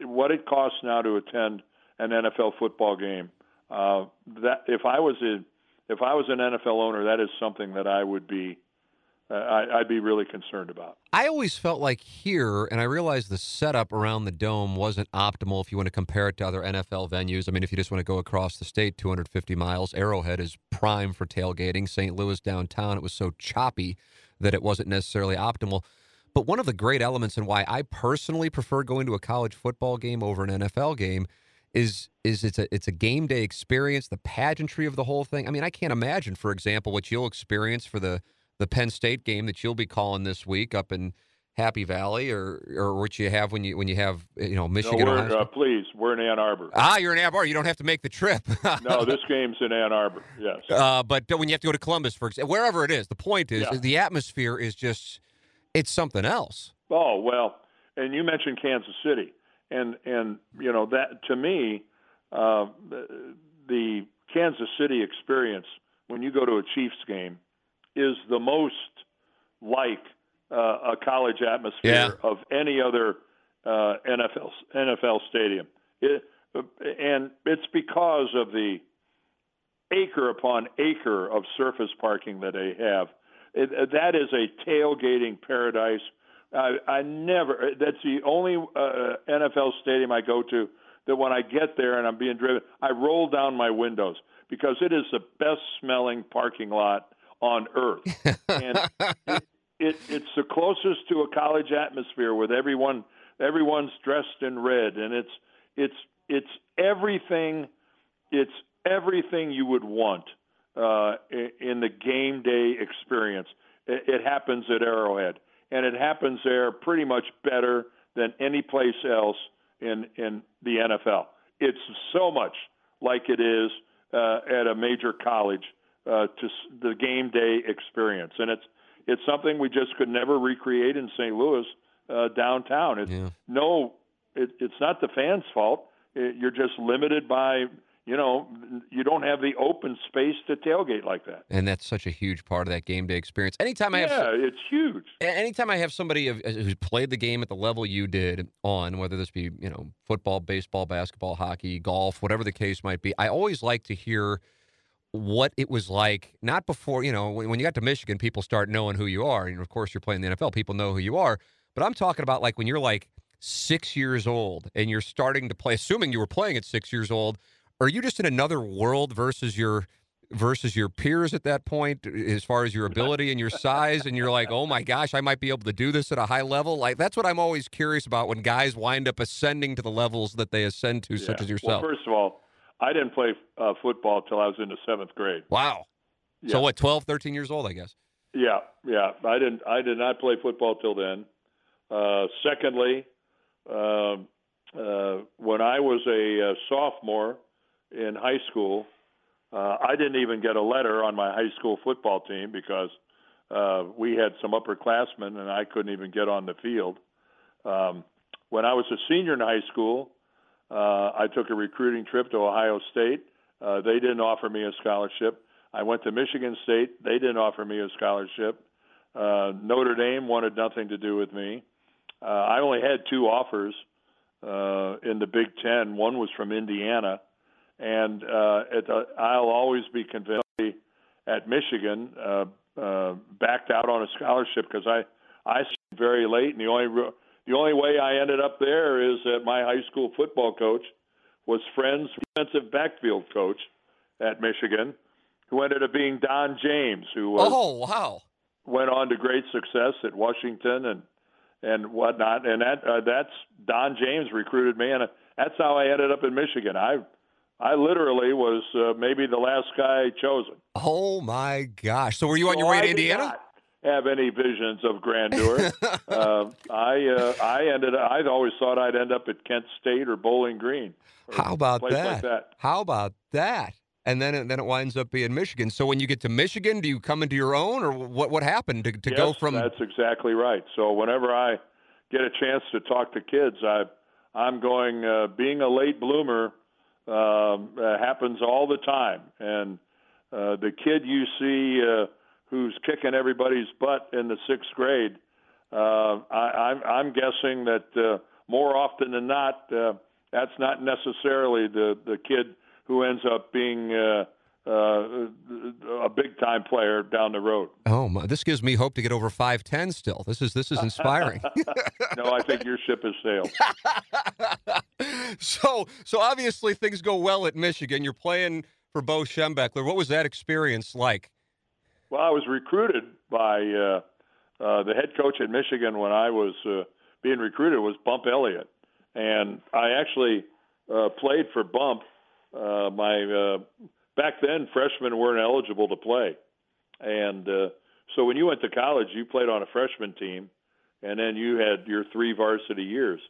Speaker 2: what it costs now to attend an NFL football game, uh, that if I was a if I was an NFL owner, that is something that I would be uh, I, I'd be really concerned about.
Speaker 1: I always felt like here, and I realized the setup around the dome wasn't optimal if you want to compare it to other NFL venues. I mean, if you just want to go across the state 250 miles, Arrowhead is prime for tailgating. St. Louis downtown, it was so choppy that it wasn't necessarily optimal. But one of the great elements and why I personally prefer going to a college football game over an NFL game is is it's a it's a game day experience, the pageantry of the whole thing. I mean, I can't imagine, for example, what you'll experience for the the Penn State game that you'll be calling this week up in Happy Valley, or or what you have when you when you have you know Michigan.
Speaker 2: no, we're, uh, please, we're in Ann Arbor.
Speaker 1: ah, you're in Ann Arbor. You don't have to make the trip.
Speaker 2: no, this game's in Ann Arbor. Yes.
Speaker 1: Uh, but when you have to go to Columbus, for example, wherever it is, the point is
Speaker 2: Yeah.
Speaker 1: the atmosphere is just it's something else.
Speaker 2: Oh well, and you mentioned Kansas City, and and you know that to me, uh, the Kansas City experience when you go to a Chiefs game is the most like uh, a college atmosphere
Speaker 1: Yeah.
Speaker 2: of any other uh, NFL NFL stadium. It, and it's because of the acre upon acre of surface parking that they have. It, that is a tailgating paradise. I, I never. That's the only uh, NFL stadium I go to that when I get there and I'm being driven, I roll down my windows because it is the best smelling parking lot on earth, and it, it, it's the closest to a college atmosphere with everyone. Everyone's dressed in red, and it's it's it's everything. It's everything you would want uh, in the game day experience. It, it happens at Arrowhead, and it happens there pretty much better than any place else in in the NFL. It's so much like it is uh, at a major college uh, to the game day experience, and it's it's something we just could never recreate in St. Louis uh, downtown. It's
Speaker 1: Yeah.
Speaker 2: no, it, it's not the fans' fault. It, you're just limited by you know you don't have the open space to tailgate like that.
Speaker 1: And that's such a huge part of that game day experience. Anytime I have
Speaker 2: yeah, it's huge.
Speaker 1: Anytime I have somebody of, who's played the game at the level you did on, whether this be you know football, baseball, basketball, hockey, golf, whatever the case might be, I always like to hear what it was like. Not before you know when, when you got to Michigan, people start knowing who you are, and of course you're playing the NFL, people know who you are. But I'm talking about like when you're like six years old and you're starting to play. Assuming you were playing at six years old, are you just in another world versus your versus your peers at that point as far as your ability and your size and you're like oh my gosh i might be able to do this at a high level like that's what i'm always curious about when guys wind up ascending to the levels that they ascend to such as yourself
Speaker 2: Well, first of all, I didn't play uh, football till I was in the seventh grade.
Speaker 1: wow
Speaker 2: Yeah.
Speaker 1: so what 12 13 years old i guess
Speaker 2: Yeah, yeah. I didn't. I did not play football till then. Uh, secondly, um uh, when I was a uh, sophomore in high school, uh, I didn't even get a letter on my high school football team because uh, we had some upperclassmen and I couldn't even get on the field. Um, when I was a senior in high school, uh, I took a recruiting trip to Ohio State. Uh, they didn't offer me a scholarship. I went to Michigan State. They didn't offer me a scholarship. Uh, Notre Dame wanted nothing to do with me. Uh, I only had two offers uh, in the Big Ten. One was from Indiana, and uh, at the, I'll always be convinced at Michigan uh, uh, backed out on a scholarship because I I very late, and the only the only way I ended up there is that my high school football coach was friends defensive backfield coach at Michigan, who ended up being Don James, who was
Speaker 1: oh wow
Speaker 2: went on to great success at Washington and and whatnot. And that uh, that's Don James recruited me, and that's how I ended up in Michigan. I I literally was uh, maybe the last guy chosen.
Speaker 1: oh my gosh so were you on your way
Speaker 2: I
Speaker 1: to indiana
Speaker 2: not have any visions of grandeur. uh, I uh, I ended. I always thought I'd end up at Kent State or Bowling Green. or
Speaker 1: how about that?
Speaker 2: Like that.
Speaker 1: how about that and then it, then it winds up being michigan so when you get to michigan do you come into your own or what what happened to, to
Speaker 2: yes,
Speaker 1: go from
Speaker 2: That's exactly right. So whenever I get a chance to talk to kids, I I'm going. Uh, being a late bloomer um, uh, happens all the time, and uh, the kid you see uh, who's kicking everybody's butt in the sixth grade uh, I, I'm, I'm guessing that uh, more often than not, uh, that's not necessarily the the kid who ends up being uh, uh, a big time player down the road.
Speaker 1: Oh, my, this gives me hope to get over five ten. Still, this is this is inspiring.
Speaker 2: no, I think your ship has sailed.
Speaker 1: so, so obviously things go well at Michigan. You're playing for Bo Schembechler. What was that experience like?
Speaker 2: Well, I was recruited by uh, uh, the head coach at Michigan when I was uh, being recruited was Bump Elliott, and I actually uh, played for Bump. Uh, my uh, back then freshmen weren't eligible to play, and uh, so when you went to college, you played on a freshman team, and then you had your three varsity years.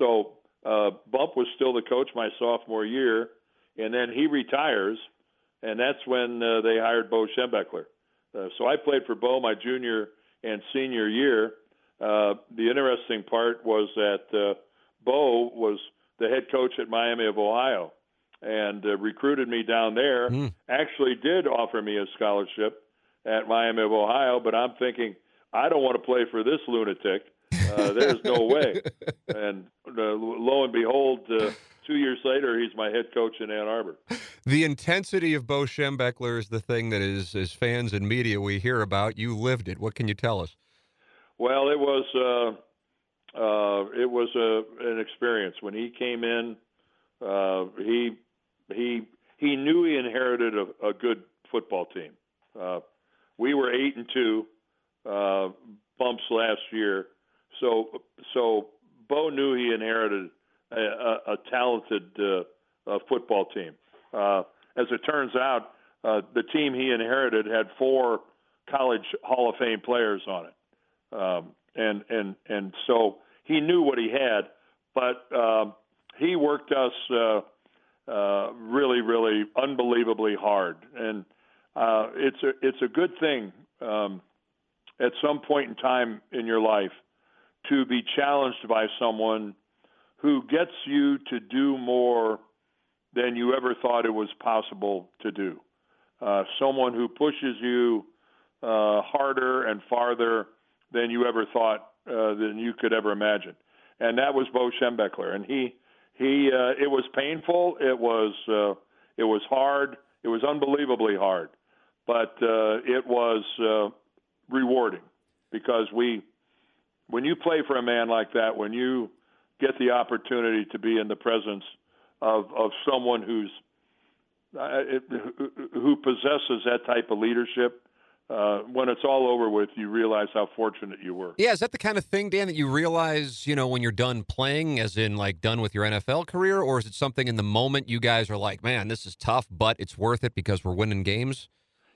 Speaker 2: So uh, Bump was still the coach my sophomore year, and then he retires, and that's when uh, they hired Bo Schembechler. Uh, so I played for Bo my junior and senior year. Uh, the interesting part was that uh, Bo was the head coach at Miami of Ohio and uh, recruited me down there. Mm. Actually, did offer me a scholarship at Miami of Ohio, but I'm thinking I don't want to play for this lunatic. Uh, there's no way. And uh, lo and behold, uh, two years later, he's my head coach in Ann Arbor.
Speaker 1: The intensity of Bo Schembechler is the thing that is, as fans and media, we hear about. You lived it. What can you tell us?
Speaker 2: Well, it was uh, uh, it was a, an experience when he came in. Uh, he he he knew he inherited a, a good football team. Uh, we were eight and two uh, Bump's last year, so so Bo knew he inherited a, a, a talented uh, football team. Uh, as it turns out, uh, the team he inherited had four college Hall of Fame players on it, um, and and and so he knew what he had, but um, he worked us. Uh, uh, really, really unbelievably hard. And uh, it's a it's a good thing um, at some point in time in your life to be challenged by someone who gets you to do more than you ever thought it was possible to do. Uh, someone who pushes you uh, harder and farther than you ever thought uh, than you could ever imagine. And that was Bo Schembechler. And he he uh, it was painful. It was uh, it was hard. It was unbelievably hard, but uh, it was rewarding because we when you play for a man like that, when you get the opportunity to be in the presence of of someone who's uh, who possesses that type of leadership uh, when it's all over with, you realize how fortunate you were.
Speaker 1: Yeah, is that the kind of thing, Dan, that you realize, you know, when you're done playing, as in like done with your NFL career, or is it something in the moment you guys are like, man, this is tough, but it's worth it because we're winning games?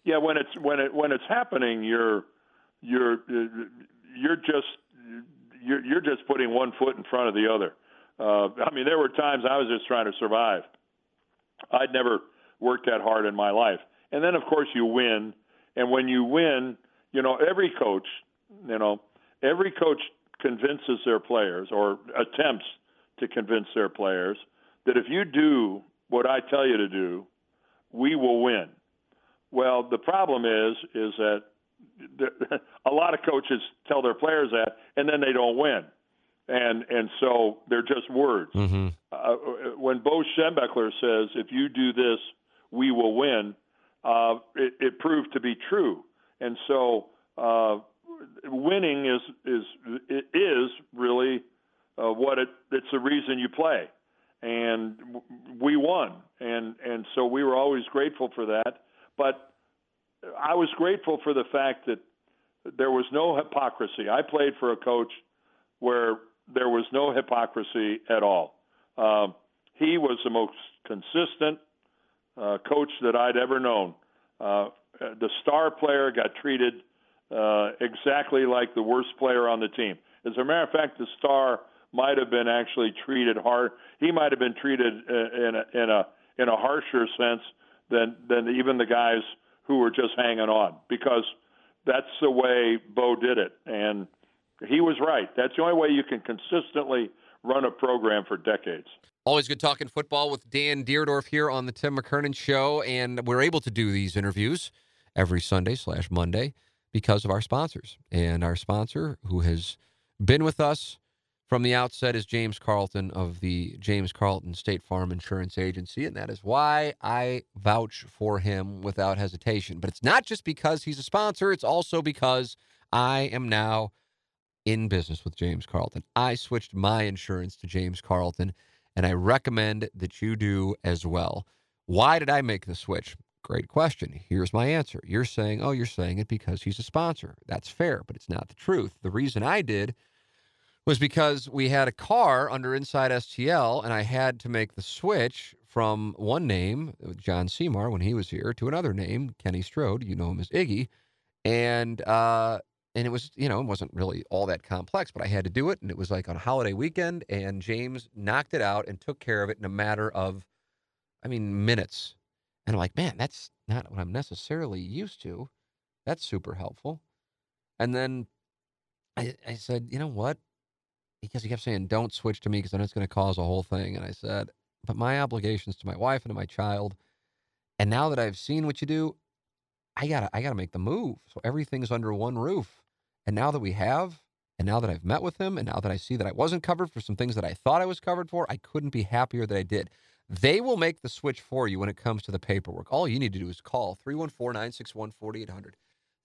Speaker 2: Yeah, when it's when it when it's happening, you're you're you're just you're you're just putting one foot in front of the other. Uh, I mean, there were times I was just trying to survive. I'd never worked that hard in my life, and then of course you win and when you win, you know, every coach, you know, every coach convinces their players or attempts to convince their players that if you do what I tell you to do, we will win. Well, the problem is is that a lot of coaches tell their players that, and then they don't win, and and so they're just words. Mm-hmm. Uh, when Bo Schembechler says, "If you do this, we will win," uh, it, it, proved to be true. And so uh, winning is is is really uh, what it it's the reason you play. And we won, and and so we were always grateful for that. But I was grateful for the fact that there was no hypocrisy. I played for a coach where there was no hypocrisy at all. Um, he was the most consistent, uh, coach that I'd ever known. Uh, the star player got treated uh, exactly like the worst player on the team. As a matter of fact, the star might have been actually treated hard. He might have been treated uh, in a, in a in a harsher sense than than even the guys who were just hanging on because that's the way Bo did it, and he was right. That's the only way you can consistently run a program for decades.
Speaker 1: Always good talking football with Dan Dierdorf here on the Tim McKernan Show, and we're able to do these interviews every Sunday slash Monday because of our sponsors. And our sponsor, who has been with us from the outset is James Carlton of the James Carlton State Farm Insurance Agency, and that is why I vouch for him without hesitation. But it's not just because he's a sponsor, it's also because I am now in business with James Carlton. I switched my insurance to James Carlton, and I recommend that you do as well. Why did I make the switch? Great question. Here's my answer. You're saying, oh, you're saying it because he's a sponsor. That's fair, but it's not the truth. The reason I did was because we had a car under Inside STL, and I had to make the switch from one name, John Seymour, when he was here, to another name, Kenny Strode. You know him as Iggy, and uh, and it was you know it wasn't really all that complex, but I had to do it, and it was like on a holiday weekend, and James knocked it out and took care of it in a matter of, I mean, minutes. And I'm like, man, that's not what I'm necessarily used to. That's super helpful. And then I, I said, you know what? because he kept saying, "Don't switch to me because then it's going to cause a whole thing." And I said, "But my obligations to my wife and to my child, and now that I've seen what you do, I gotta I gotta make the move. So everything's under one roof. And now that we have, and now that I've met with him, and now that I see that I wasn't covered for some things that I thought I was covered for, I couldn't be happier that I did." They will make the switch for you when it comes to the paperwork. All you need to do is call 314 961 4800.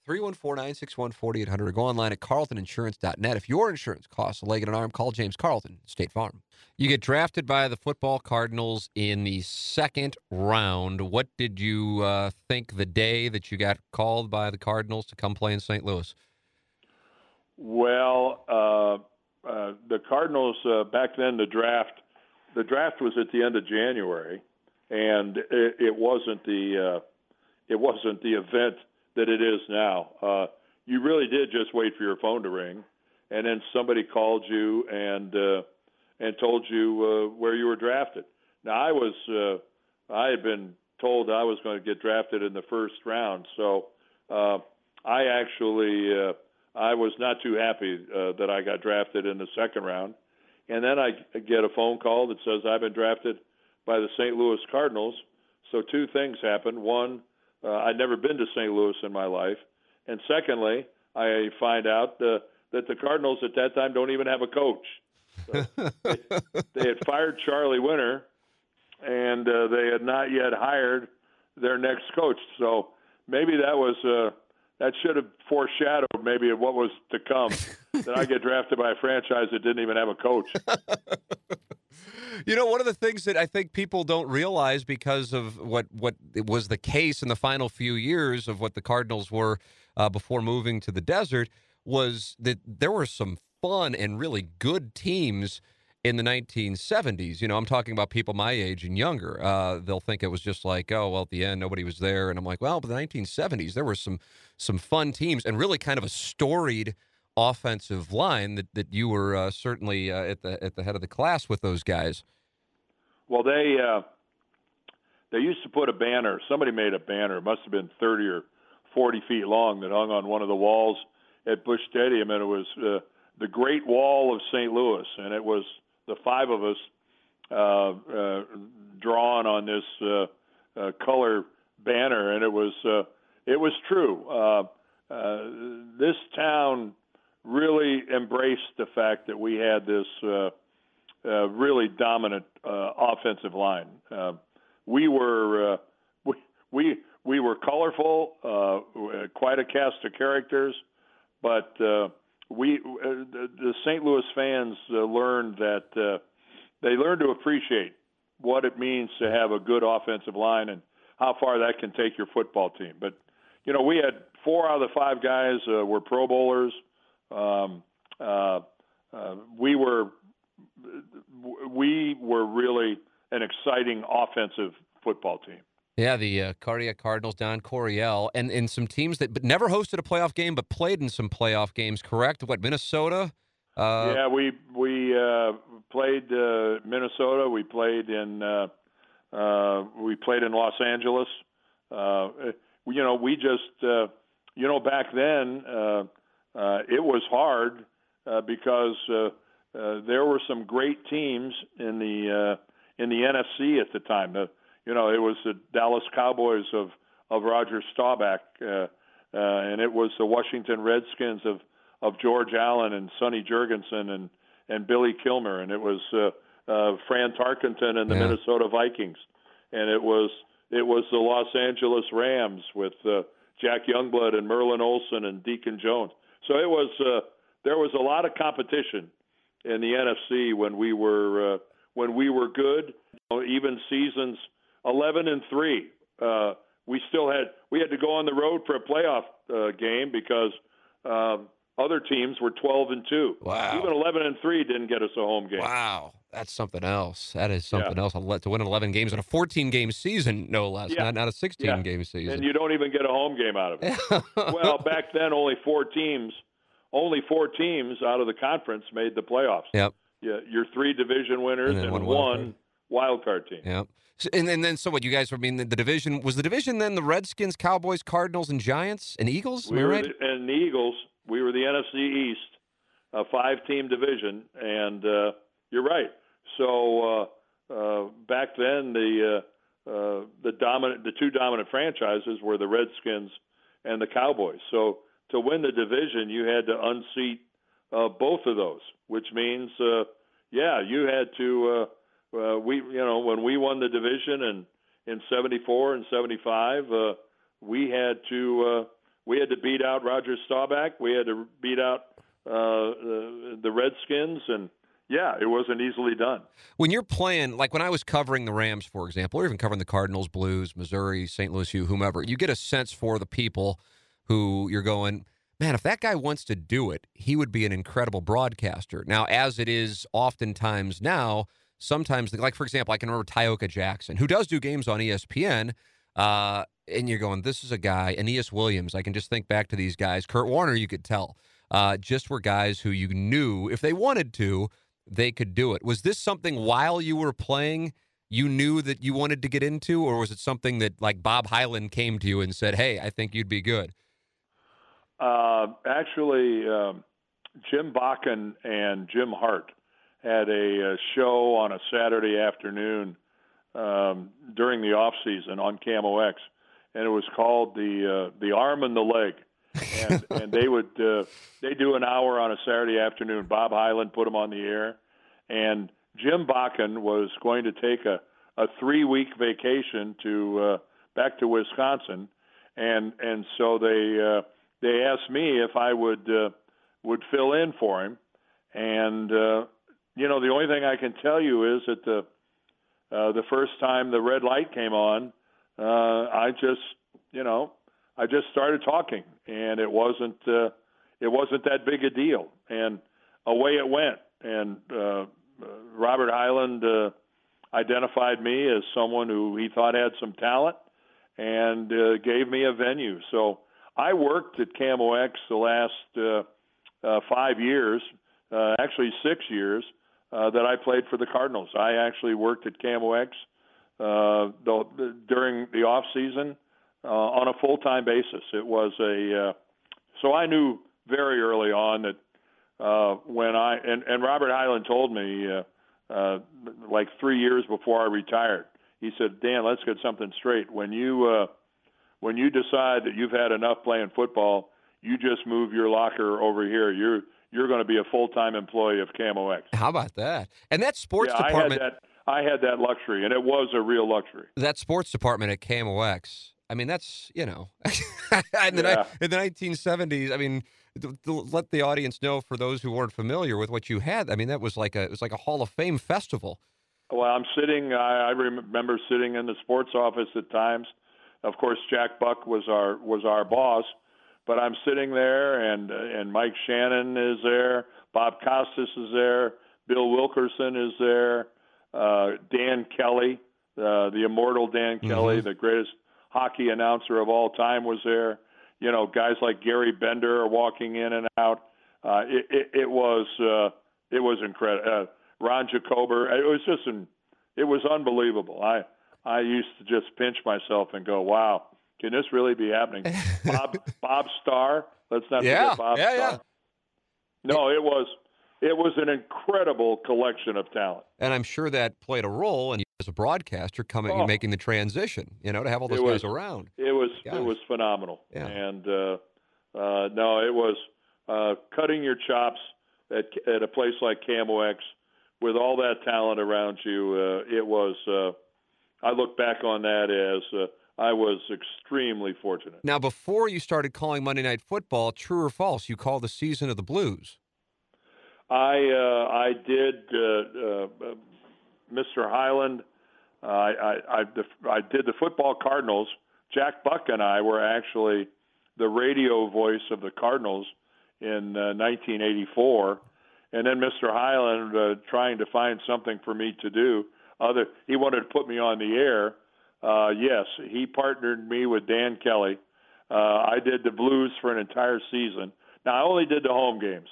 Speaker 1: 314 961 4800 or go online at carltoninsurance.net. If your insurance costs a leg and an arm, call James Carlton, State Farm. You get drafted by the football Cardinals in the second round. What did you uh, think the day that you got called by the Cardinals to come play in St. Louis?
Speaker 2: Well, uh, uh, the Cardinals uh, back then, the draft, the draft was at the end of January, and it, it wasn't the uh, it wasn't the event that it is now. Uh, you really did just wait for your phone to ring, and then somebody called you and uh, and told you uh, where you were drafted. Now I was uh, I had been told I was going to get drafted in the first round, so uh, I actually uh, I was not too happy uh, that I got drafted in the second round, and then I get a phone call that says I've been drafted by the St. Louis Cardinals. So two things happened. One, uh, I'd never been to St. Louis in my life, and secondly, I find out uh, that the Cardinals at that time don't even have a coach. So they, they, had fired Charley Winner, and uh, they had not yet hired their next coach. So maybe that was uh, that should have foreshadowed maybe what was to come. that I get drafted by a franchise that didn't even have a coach.
Speaker 1: You know, one of the things that I think people don't realize because of what what was the case in the final few years of what the Cardinals were uh, before moving to the desert was that there were some fun and really good teams in the 1970s. You know, I'm talking about people my age and younger. Uh, they'll think it was just like, oh, well, at the end nobody was there, and I'm like, well, but the 1970s there were some some fun teams and really kind of a storied offensive line that, that you were uh, certainly uh, at the at the head of the class with those guys.
Speaker 2: Well, they uh, they used to put a banner. Somebody made a banner. It must have been 30 or 40 feet long that hung on one of the walls at Busch Stadium, and it was uh, the Great Wall of St. Louis, and it was the five of us uh, uh, drawn on this uh, uh, color banner, and it was uh, it was true. Uh, uh, this town really embraced the fact that we had this uh, uh, really dominant uh, offensive line. Uh, we were uh, we, we we were colorful, uh, quite a cast of characters, but uh, we uh, the, the St. Louis fans uh, learned that uh, they learned to appreciate what it means to have a good offensive line and how far that can take your football team. But you know, we had four out of the five guys uh, were Pro Bowlers. Um, uh, uh, we were we were really an exciting offensive football team.
Speaker 1: Yeah, the uh, Cardiac Cardinals, Don Coryell, and and some teams that but never hosted a playoff game, but played in some playoff games. Correct? What Minnesota?
Speaker 2: Uh, yeah, we we uh, played uh, Minnesota. We played in uh, uh, we played in Los Angeles. Uh, you know, we just uh, you know back then uh, uh, it was hard uh, because uh, uh, there were some great teams in the uh, in the NFC at the time. You know, it was the Dallas Cowboys of of Roger Staubach, uh, uh, and it was the Washington Redskins of of George Allen and Sonny Jurgensen and and Billy Kilmer, and it was uh, uh, Fran Tarkenton and the
Speaker 1: Yeah.
Speaker 2: Minnesota Vikings, and it was it was the Los Angeles Rams with uh, Jack Youngblood and Merlin Olsen and Deacon Jones. So it was uh, there was a lot of competition in the NFC when we were uh, when we were good. You know, even seasons 11 and three, uh, we still had we had to go on the road for a playoff uh, game because um, other teams were 12 and two.
Speaker 1: Wow.
Speaker 2: Even 11 and three didn't get us a home game.
Speaker 1: Wow, that's something else. That is something
Speaker 2: Yeah.
Speaker 1: else. To win 11 games in a 14 game season, no less,
Speaker 2: Yeah.
Speaker 1: not not a 16
Speaker 2: Yeah.
Speaker 1: game season.
Speaker 2: And you don't even get a home game out of it. well, back then, only four teams, only four teams out of the conference made the playoffs.
Speaker 1: Yep.
Speaker 2: Yeah, your three division winners
Speaker 1: And
Speaker 2: and,
Speaker 1: one
Speaker 2: one,
Speaker 1: wild
Speaker 2: wild card team.
Speaker 1: Yep. And, and then so what? You guys? I mean, the, the division was the division then the Redskins, Cowboys, Cardinals, and Giants and Eagles.
Speaker 2: We were
Speaker 1: right?
Speaker 2: the, and the Eagles. We were the NFC East, a five-team division, and uh, you're right. So uh, uh, back then, the uh, uh, the dominant, the two dominant franchises were the Redskins and the Cowboys. So to win the division, you had to unseat uh, both of those, which means, uh, yeah, you had to. Uh, we, you know, when we won the division and in '74 and '75, uh, we had to. Uh, we had to beat out Roger Staubach. We had to beat out uh, the, the Redskins, and yeah, it wasn't easily done.
Speaker 1: when you're playing, like when I was covering the Rams, for example, or even covering the Cardinals, Blues, Missouri, St. Louis U, whomever, you get a sense for the people who you're going, man, if that guy wants to do it, he would be an incredible broadcaster. Now, as it is oftentimes now, sometimes, like for example, I can remember Tyoka Jackson, who does do games on ESPN. Uh, and you're going, this is a guy, Aeneas Williams. I can just think back to these guys. Kurt Warner, you could tell, uh, just were guys who you knew if they wanted to, they could do it. Was this something while you were playing you knew that you wanted to get into, or was it something that like Bob Hyland came to you and said, "Hey, I think you'd be good"?
Speaker 2: Uh, actually, um, Jim Bakken and Jim Hart had a, uh show on a Saturday afternoon um, during the off season on KMOX, and it was called the uh, the arm and the leg. and, and they would uh, they do an hour on a Saturday afternoon. Bob Hyland put them on the air, and Jim Bakken was going to take a, a three week vacation to uh, back to Wisconsin, and and so they uh, they asked me if I would uh, would fill in for him, and uh, you know the only thing I can tell you is that the uh, the first time the red light came on, uh, I just you know I just started talking, and it wasn't uh, it wasn't that big a deal, and away it went. And uh, Robert Hyland uh, identified me as someone who he thought had some talent, and uh, gave me a venue. So I worked at KMOX the last uh, uh, five years, uh, actually six years, uh, that I played for the Cardinals. I actually worked at KMOX uh, the, during the off season uh, on a full time basis. It was a uh, so I knew very early on that uh, when I and, and Robert Hyland told me uh, uh, like three years before I retired. He said, "Dan, let's get something straight. When you uh, when you decide that you've had enough playing football, you just move your locker over here. You're you're going to be a full time employee of KMOX."
Speaker 1: How about that? And that sports
Speaker 2: yeah,
Speaker 1: department,
Speaker 2: I had that. I had that luxury, and it was a real luxury.
Speaker 1: that sports department at KMOX. I mean, that's you know, in the
Speaker 2: Yeah.
Speaker 1: in the 1970s. I mean, th- th- let the audience know for those who weren't familiar with what you had. I mean, that was like a it was like a Hall of Fame festival.
Speaker 2: Well, I'm sitting. I, I remember sitting in the sports office at times. Of course, Jack Buck was our was our boss, but I'm sitting there, and and Mike Shannon is there, Bob Costas is there, Bill Wilkerson is there, uh, Dan Kelly, uh, the immortal Dan Kelly, the greatest hockey announcer of all time, was there. You know, guys like Gary Bender are walking in and out. Uh, it, it, it was uh, it was incredible. Uh, Ron Jacober. It was just an, it was unbelievable. I I used to just pinch myself and go, "Wow, can this really be happening?" Bob Bob Starr. Let's not
Speaker 1: Yeah,
Speaker 2: forget Bob
Speaker 1: yeah,
Speaker 2: Starr.
Speaker 1: yeah.
Speaker 2: No, it was it was an incredible collection of talent.
Speaker 1: And I'm sure that played a role in you as a broadcaster coming
Speaker 2: Oh.
Speaker 1: and making the transition. You know, to have all those
Speaker 2: It
Speaker 1: guys
Speaker 2: was-
Speaker 1: around.
Speaker 2: It was
Speaker 1: Gosh.
Speaker 2: it was phenomenal.
Speaker 1: Yeah.
Speaker 2: And uh, uh, no, it was uh, cutting your chops at, at a place like KMOX with all that talent around you. Uh, it was. Uh, I look back on that as uh, I was extremely fortunate.
Speaker 1: Now, before you started calling Monday Night Football, true or false, you called the season of the Blues.
Speaker 2: I uh, I did, uh, uh, Mr. Hyland. Uh, I, I I, I did the football Cardinals. Jack Buck and I were actually the radio voice of the Cardinals in uh, 1984, and then Mr. Hyland uh, trying to find something for me to do. Other, he wanted to put me on the air. Uh, yes, he partnered me with Dan Kelly. Uh, I did the Blues for an entire season. Now I only did the home games.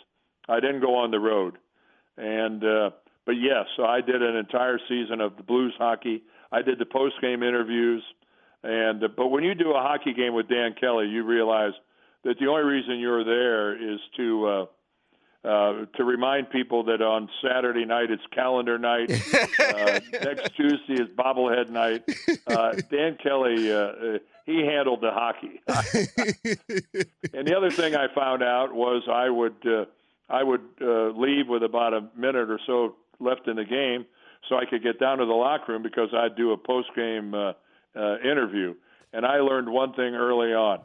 Speaker 2: I didn't go on the road, and uh, but yes, so I did an entire season of the Blues hockey. I did the post game interviews, and uh, but when you do a hockey game with Dan Kelly, you realize that the only reason you're there is to uh, uh, to remind people that on Saturday night it's calendar night. uh, next Tuesday is bobblehead night. Uh, Dan Kelly, uh, uh, he handled the hockey. and the other thing I found out was I would uh, I would uh, leave with about a minute or so left in the game, so I could get down to the locker room because I'd do a post game uh, uh, interview. And I learned one thing early on: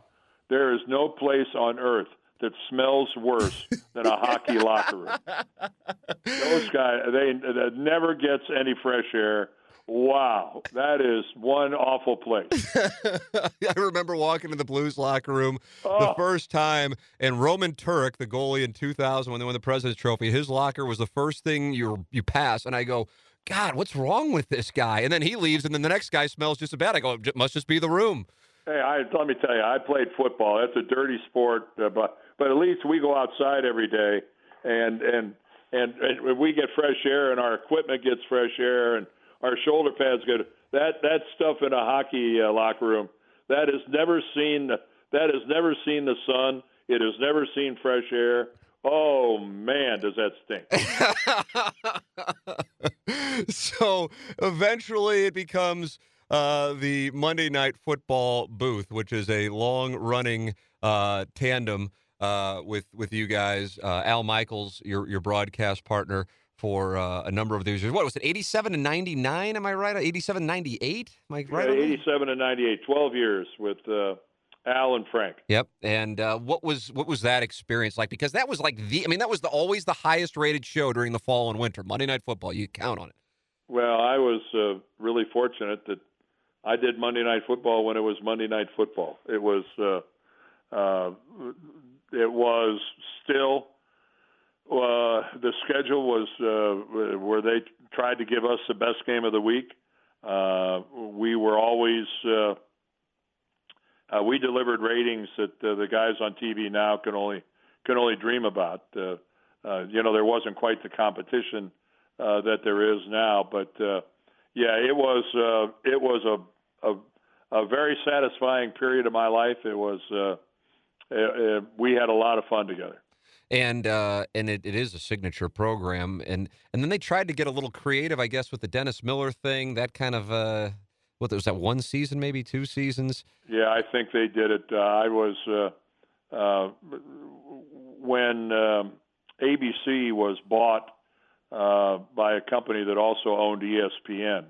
Speaker 2: there is no place on earth that smells worse than a hockey locker room. Those guys, they that never gets any fresh air. Wow, that is one awful place.
Speaker 1: I remember walking to the Blues locker room oh. the first time, and Roman Turek, the goalie in 2000 when they won the President's Trophy, his locker was the first thing you you pass, and I go, God, what's wrong with this guy? And then he leaves, and then the next guy smells just as bad. I go, it must just be the room.
Speaker 2: Hey, I, let me tell you, I played football. That's a dirty sport, uh, but but at least we go outside every day, and and and, and we get fresh air, and our equipment gets fresh air, and our shoulder pads get that that stuff in a hockey uh, locker room. That has never seen that has never seen the sun. It has never seen fresh air. Oh man, does that
Speaker 1: stink! so eventually, it becomes uh, the Monday Night Football booth, which is a long-running uh, tandem uh, with with you guys. Uh, Al Michaels, your your broadcast partner for uh, a number of these years. What was it, 87 and 99? Am I right? 87 98? Am I right?
Speaker 2: Yeah, 87 and 98, 12 years with uh, Al and Frank.
Speaker 1: Yep. And uh, what was what was that experience like? Because that was like the, I mean, that was the, always the highest rated show during the fall and winter. Monday Night Football, you count on it.
Speaker 2: Well, I was uh, really fortunate that I did Monday Night Football when it was Monday Night Football. It was uh, uh, it was still uh, the schedule was uh, where they tried to give us the best game of the week. Uh, we were always uh, uh, we delivered ratings that uh, the guys on TV now can only can only dream about. Uh, uh, you know, there wasn't quite the competition uh, that there is now, but uh, yeah, it was uh, it was a, a a very satisfying period of my life. It was uh, it, it, we had a lot of fun together
Speaker 1: and uh, and it, it is a signature program, and and then they tried to get a little creative, I guess, with the Dennis Miller thing. That kind of uh, what was that one season, maybe two seasons?
Speaker 2: Yeah, I think they did it. Uh, I was uh, uh, when um, ABC was bought uh, by a company that also owned ESPN.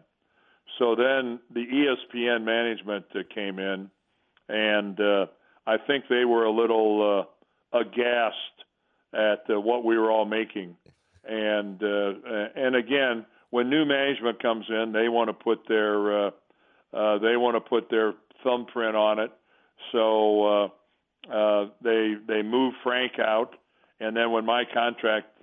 Speaker 2: So then the ESPN management uh, came in, and uh, I think they were a little uh, aghast at uh, what we were all making. And uh, and again, when new management comes in, they want to put their uh, they want to put their thumbprint on it. So they they moved Frank out, and then when my contract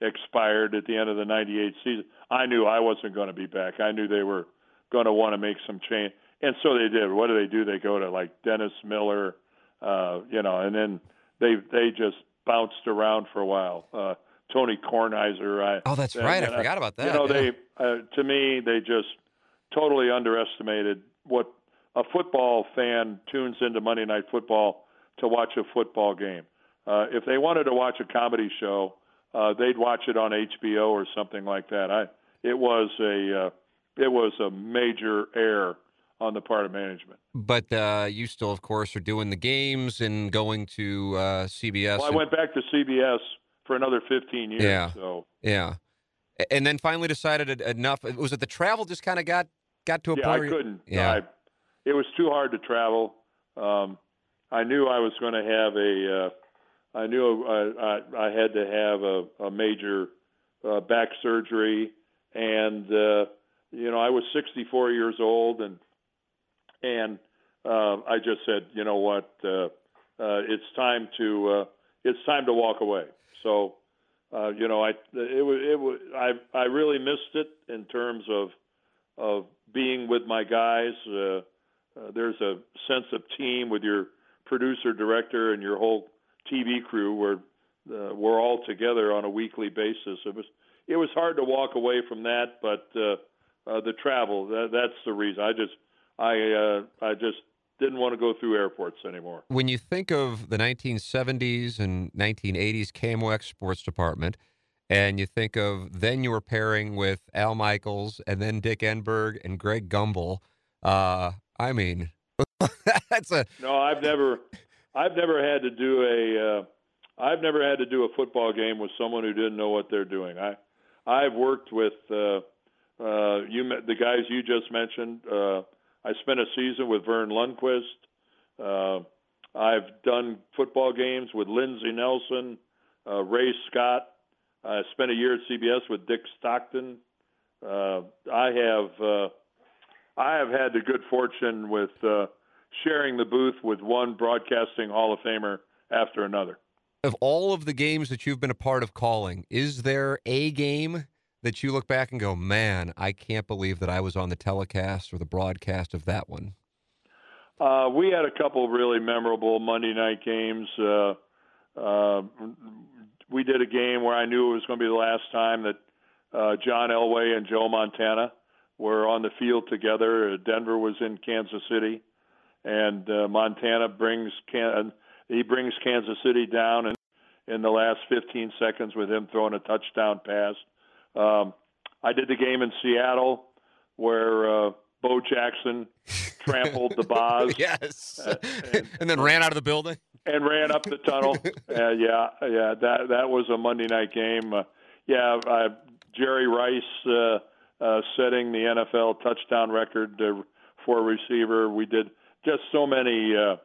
Speaker 2: expired at the end of the '98 season, I knew I wasn't going to be back. I knew they were going to want to make some change, and so they did. What do they do? They go to like Dennis Miller, uh, you know, and then they they just bounced around for a while. Uh, Tony Kornheiser. I,
Speaker 1: oh, that's right. I forgot about that.
Speaker 2: You know,
Speaker 1: yeah.
Speaker 2: they uh, to me they just totally underestimated what a football fan tunes into Monday Night Football to watch a football game. Uh, if they wanted to watch a comedy show, uh, they'd watch it on HBO or something like that. I it was a uh, it was a major error on the part of management.
Speaker 1: But uh, you still, of course, are doing the games and going to uh, CBS.
Speaker 2: Well, I
Speaker 1: and-
Speaker 2: went back to CBS for another 15 years.
Speaker 1: Yeah.
Speaker 2: So
Speaker 1: Yeah, and then finally decided enough. Was it the travel just kind of got got to a
Speaker 2: yeah,
Speaker 1: point?
Speaker 2: I
Speaker 1: where you-
Speaker 2: couldn't.
Speaker 1: Yeah.
Speaker 2: I, it was too hard to travel. Um, I knew I was going to have a. Uh, I knew I, I, I had to have a, a major uh, back surgery, and uh, you know I was 64 years old, and and uh, I just said, you know what, uh, uh, it's time to uh, it's time to walk away. So, uh, you know, I it was it was I I really missed it in terms of of being with my guys. Uh, uh, there's a sense of team with your producer, director, and your whole TV crew where uh, we're all together on a weekly basis. It was it was hard to walk away from that, but uh, uh, the travel that, that's the reason. I just I uh, I just didn't want to go through airports anymore.
Speaker 1: when you think of the 1970s and 1980s KMOX sports department, and you think of then you were pairing with Al Michaels and then Dick Enberg and Greg Gumbel. Uh, I mean, that's a
Speaker 2: No, I've never, I've never had to do a, uh, I've never had to do a football game with someone who didn't know what they're doing. I, I've worked with uh, uh, you, met- the guys you just mentioned. Uh, I spent a season with Verne Lundquist. Uh, I've done football games with Lindsey Nelson, uh, Ray Scott. I spent a year at CBS with Dick Stockton. Uh, I have. Uh, I have had the good fortune with uh, sharing the booth with one broadcasting Hall of Famer after another.
Speaker 1: of all of the games that you've been a part of calling, is there a game that you look back and go, man, I can't believe that I was on the telecast or the broadcast of that one?
Speaker 2: Uh, we had a couple really memorable Monday night games. Uh, uh, we did a game where I knew it was going to be the last time that uh, John Elway and Joe Montana were on the field together. Uh, Denver was in Kansas City, and uh, Montana brings Can- he brings Kansas City down in the last 15 seconds with him throwing a touchdown pass. Um, I did the game in Seattle where uh, Bo Jackson trampled the Boz
Speaker 1: yes.
Speaker 2: Uh, and-
Speaker 1: and then ran out of the building.
Speaker 2: and ran up the tunnel. uh, yeah, yeah, that that was a Monday night game. Uh, yeah, uh, Jerry Rice uh, uh, setting the NFL touchdown record uh, for a receiver. We did just so many. Uh,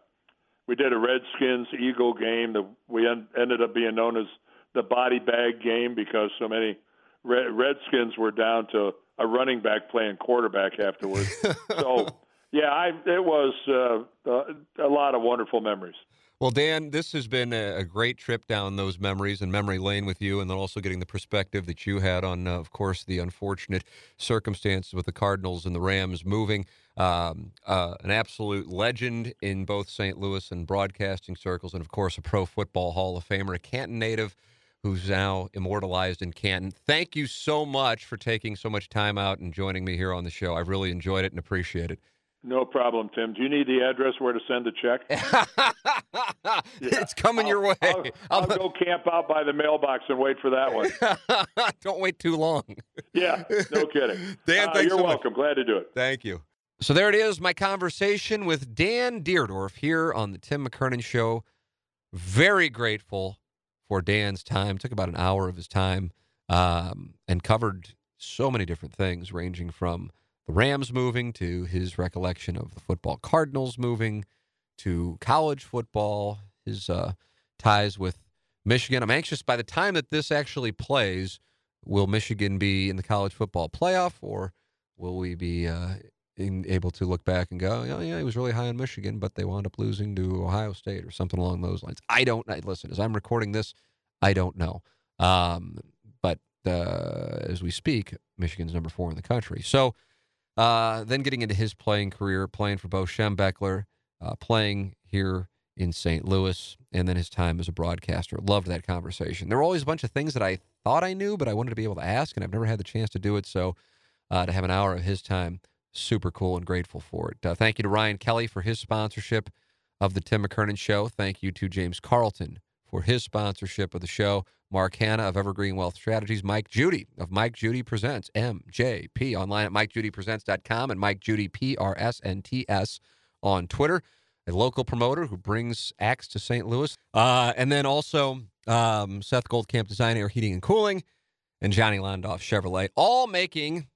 Speaker 2: we did a Redskins Eagle game that we en- ended up being known as the body bag game because so many Redskins were down to a running back playing quarterback afterwards. so yeah, I it was uh, uh, a lot of wonderful memories.
Speaker 1: Well, Dan, this has been a, a great trip down those memories and memory lane with you, and then also getting the perspective that you had on, uh, of course, the unfortunate circumstances with the Cardinals and the Rams moving. Um, uh, an absolute legend in both St. Louis and broadcasting circles, and of course, a Pro Football Hall of Famer, a Canton native who's now immortalized in Canton. Thank you so much for taking so much time out and joining me here on the show. I've really enjoyed it and appreciate it.
Speaker 2: No problem, Tim. Do you need the address where to send the check?
Speaker 1: it's coming your way.
Speaker 2: I'll, I'll go camp out by the mailbox and wait for that one.
Speaker 1: Don't wait too long.
Speaker 2: Yeah, no kidding.
Speaker 1: Dan,
Speaker 2: Uh,
Speaker 1: thanks
Speaker 2: you're
Speaker 1: so much.
Speaker 2: welcome. Glad to do it.
Speaker 1: Thank you. So there it is, my conversation with Dan Dierdorf here on the Tim McKernan Show. Very grateful Dan's time. Took about an hour of his time um, and covered so many different things, ranging from the Rams moving to his recollection of the football Cardinals moving to college football, his uh, ties with Michigan. I'm anxious by the time that this actually plays, will Michigan be in the college football playoff or will we be uh, in, able to look back and go, oh, yeah, he was really high on Michigan, but they wound up losing to Ohio State or something along those lines? I don't I- listen. As I'm recording this, I don't know. Um, but uh, as we speak, Michigan's number four in the country. So uh, then getting into his playing career, playing for Bo Schembechler, uh, playing here in St. Louis, and then his time as a broadcaster. Loved that conversation. There were always a bunch of things that I thought I knew, but I wanted to be able to ask, and I've never had the chance to do it. So uh, to have an hour of his time, super cool and grateful for it. Uh, thank you to Ryan Kelly for his sponsorship of the Tim McKernan Show. Thank you to James Carlton for his sponsorship of the show. Mark Hanna of Evergreen Wealth Strategies, Mike Judy of Mike Judy Presents, MJP, online at MikeJudyPresents.com and Mike Judy, PRSNTS, on Twitter, a local promoter who brings acts to St. Louis. Uh, and then also um, Seth Goldcamp Design Air Heating and Cooling and Johnny Londoff Chevrolet, all making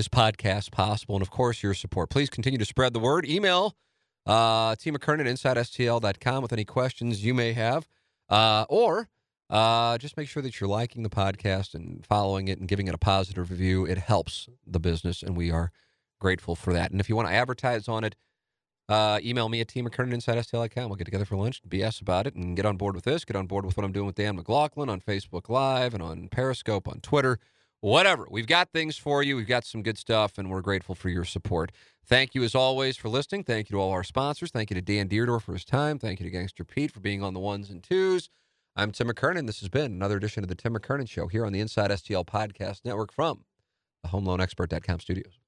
Speaker 1: this podcast possible. And of course, your support. Please continue to spread the word. Email uh, T. McKernan at InsideSTL.com with any questions you may have. Uh, or uh, just make sure that you're liking the podcast and following it and giving it a positive review. It helps the business, and we are grateful for that. And if you want to advertise on it, uh, email me at tmckernan inside STL.com. We'll get together for lunch, BS about it, and get on board with this. Get on board with what I'm doing with Dan McLaughlin on Facebook Live and on Periscope, on Twitter, whatever. We've got things for you. We've got some good stuff, and we're grateful for your support. Thank you, as always, for listening. Thank you to all our sponsors. Thank you to Dan Dierdorf for his time. Thank you to Gangster Pete for being on the ones and twos. I'm Tim McKernan. This has been another edition of the Tim McKernan Show here on the Inside STL Podcast Network from the HomeLoanExpert.com studios.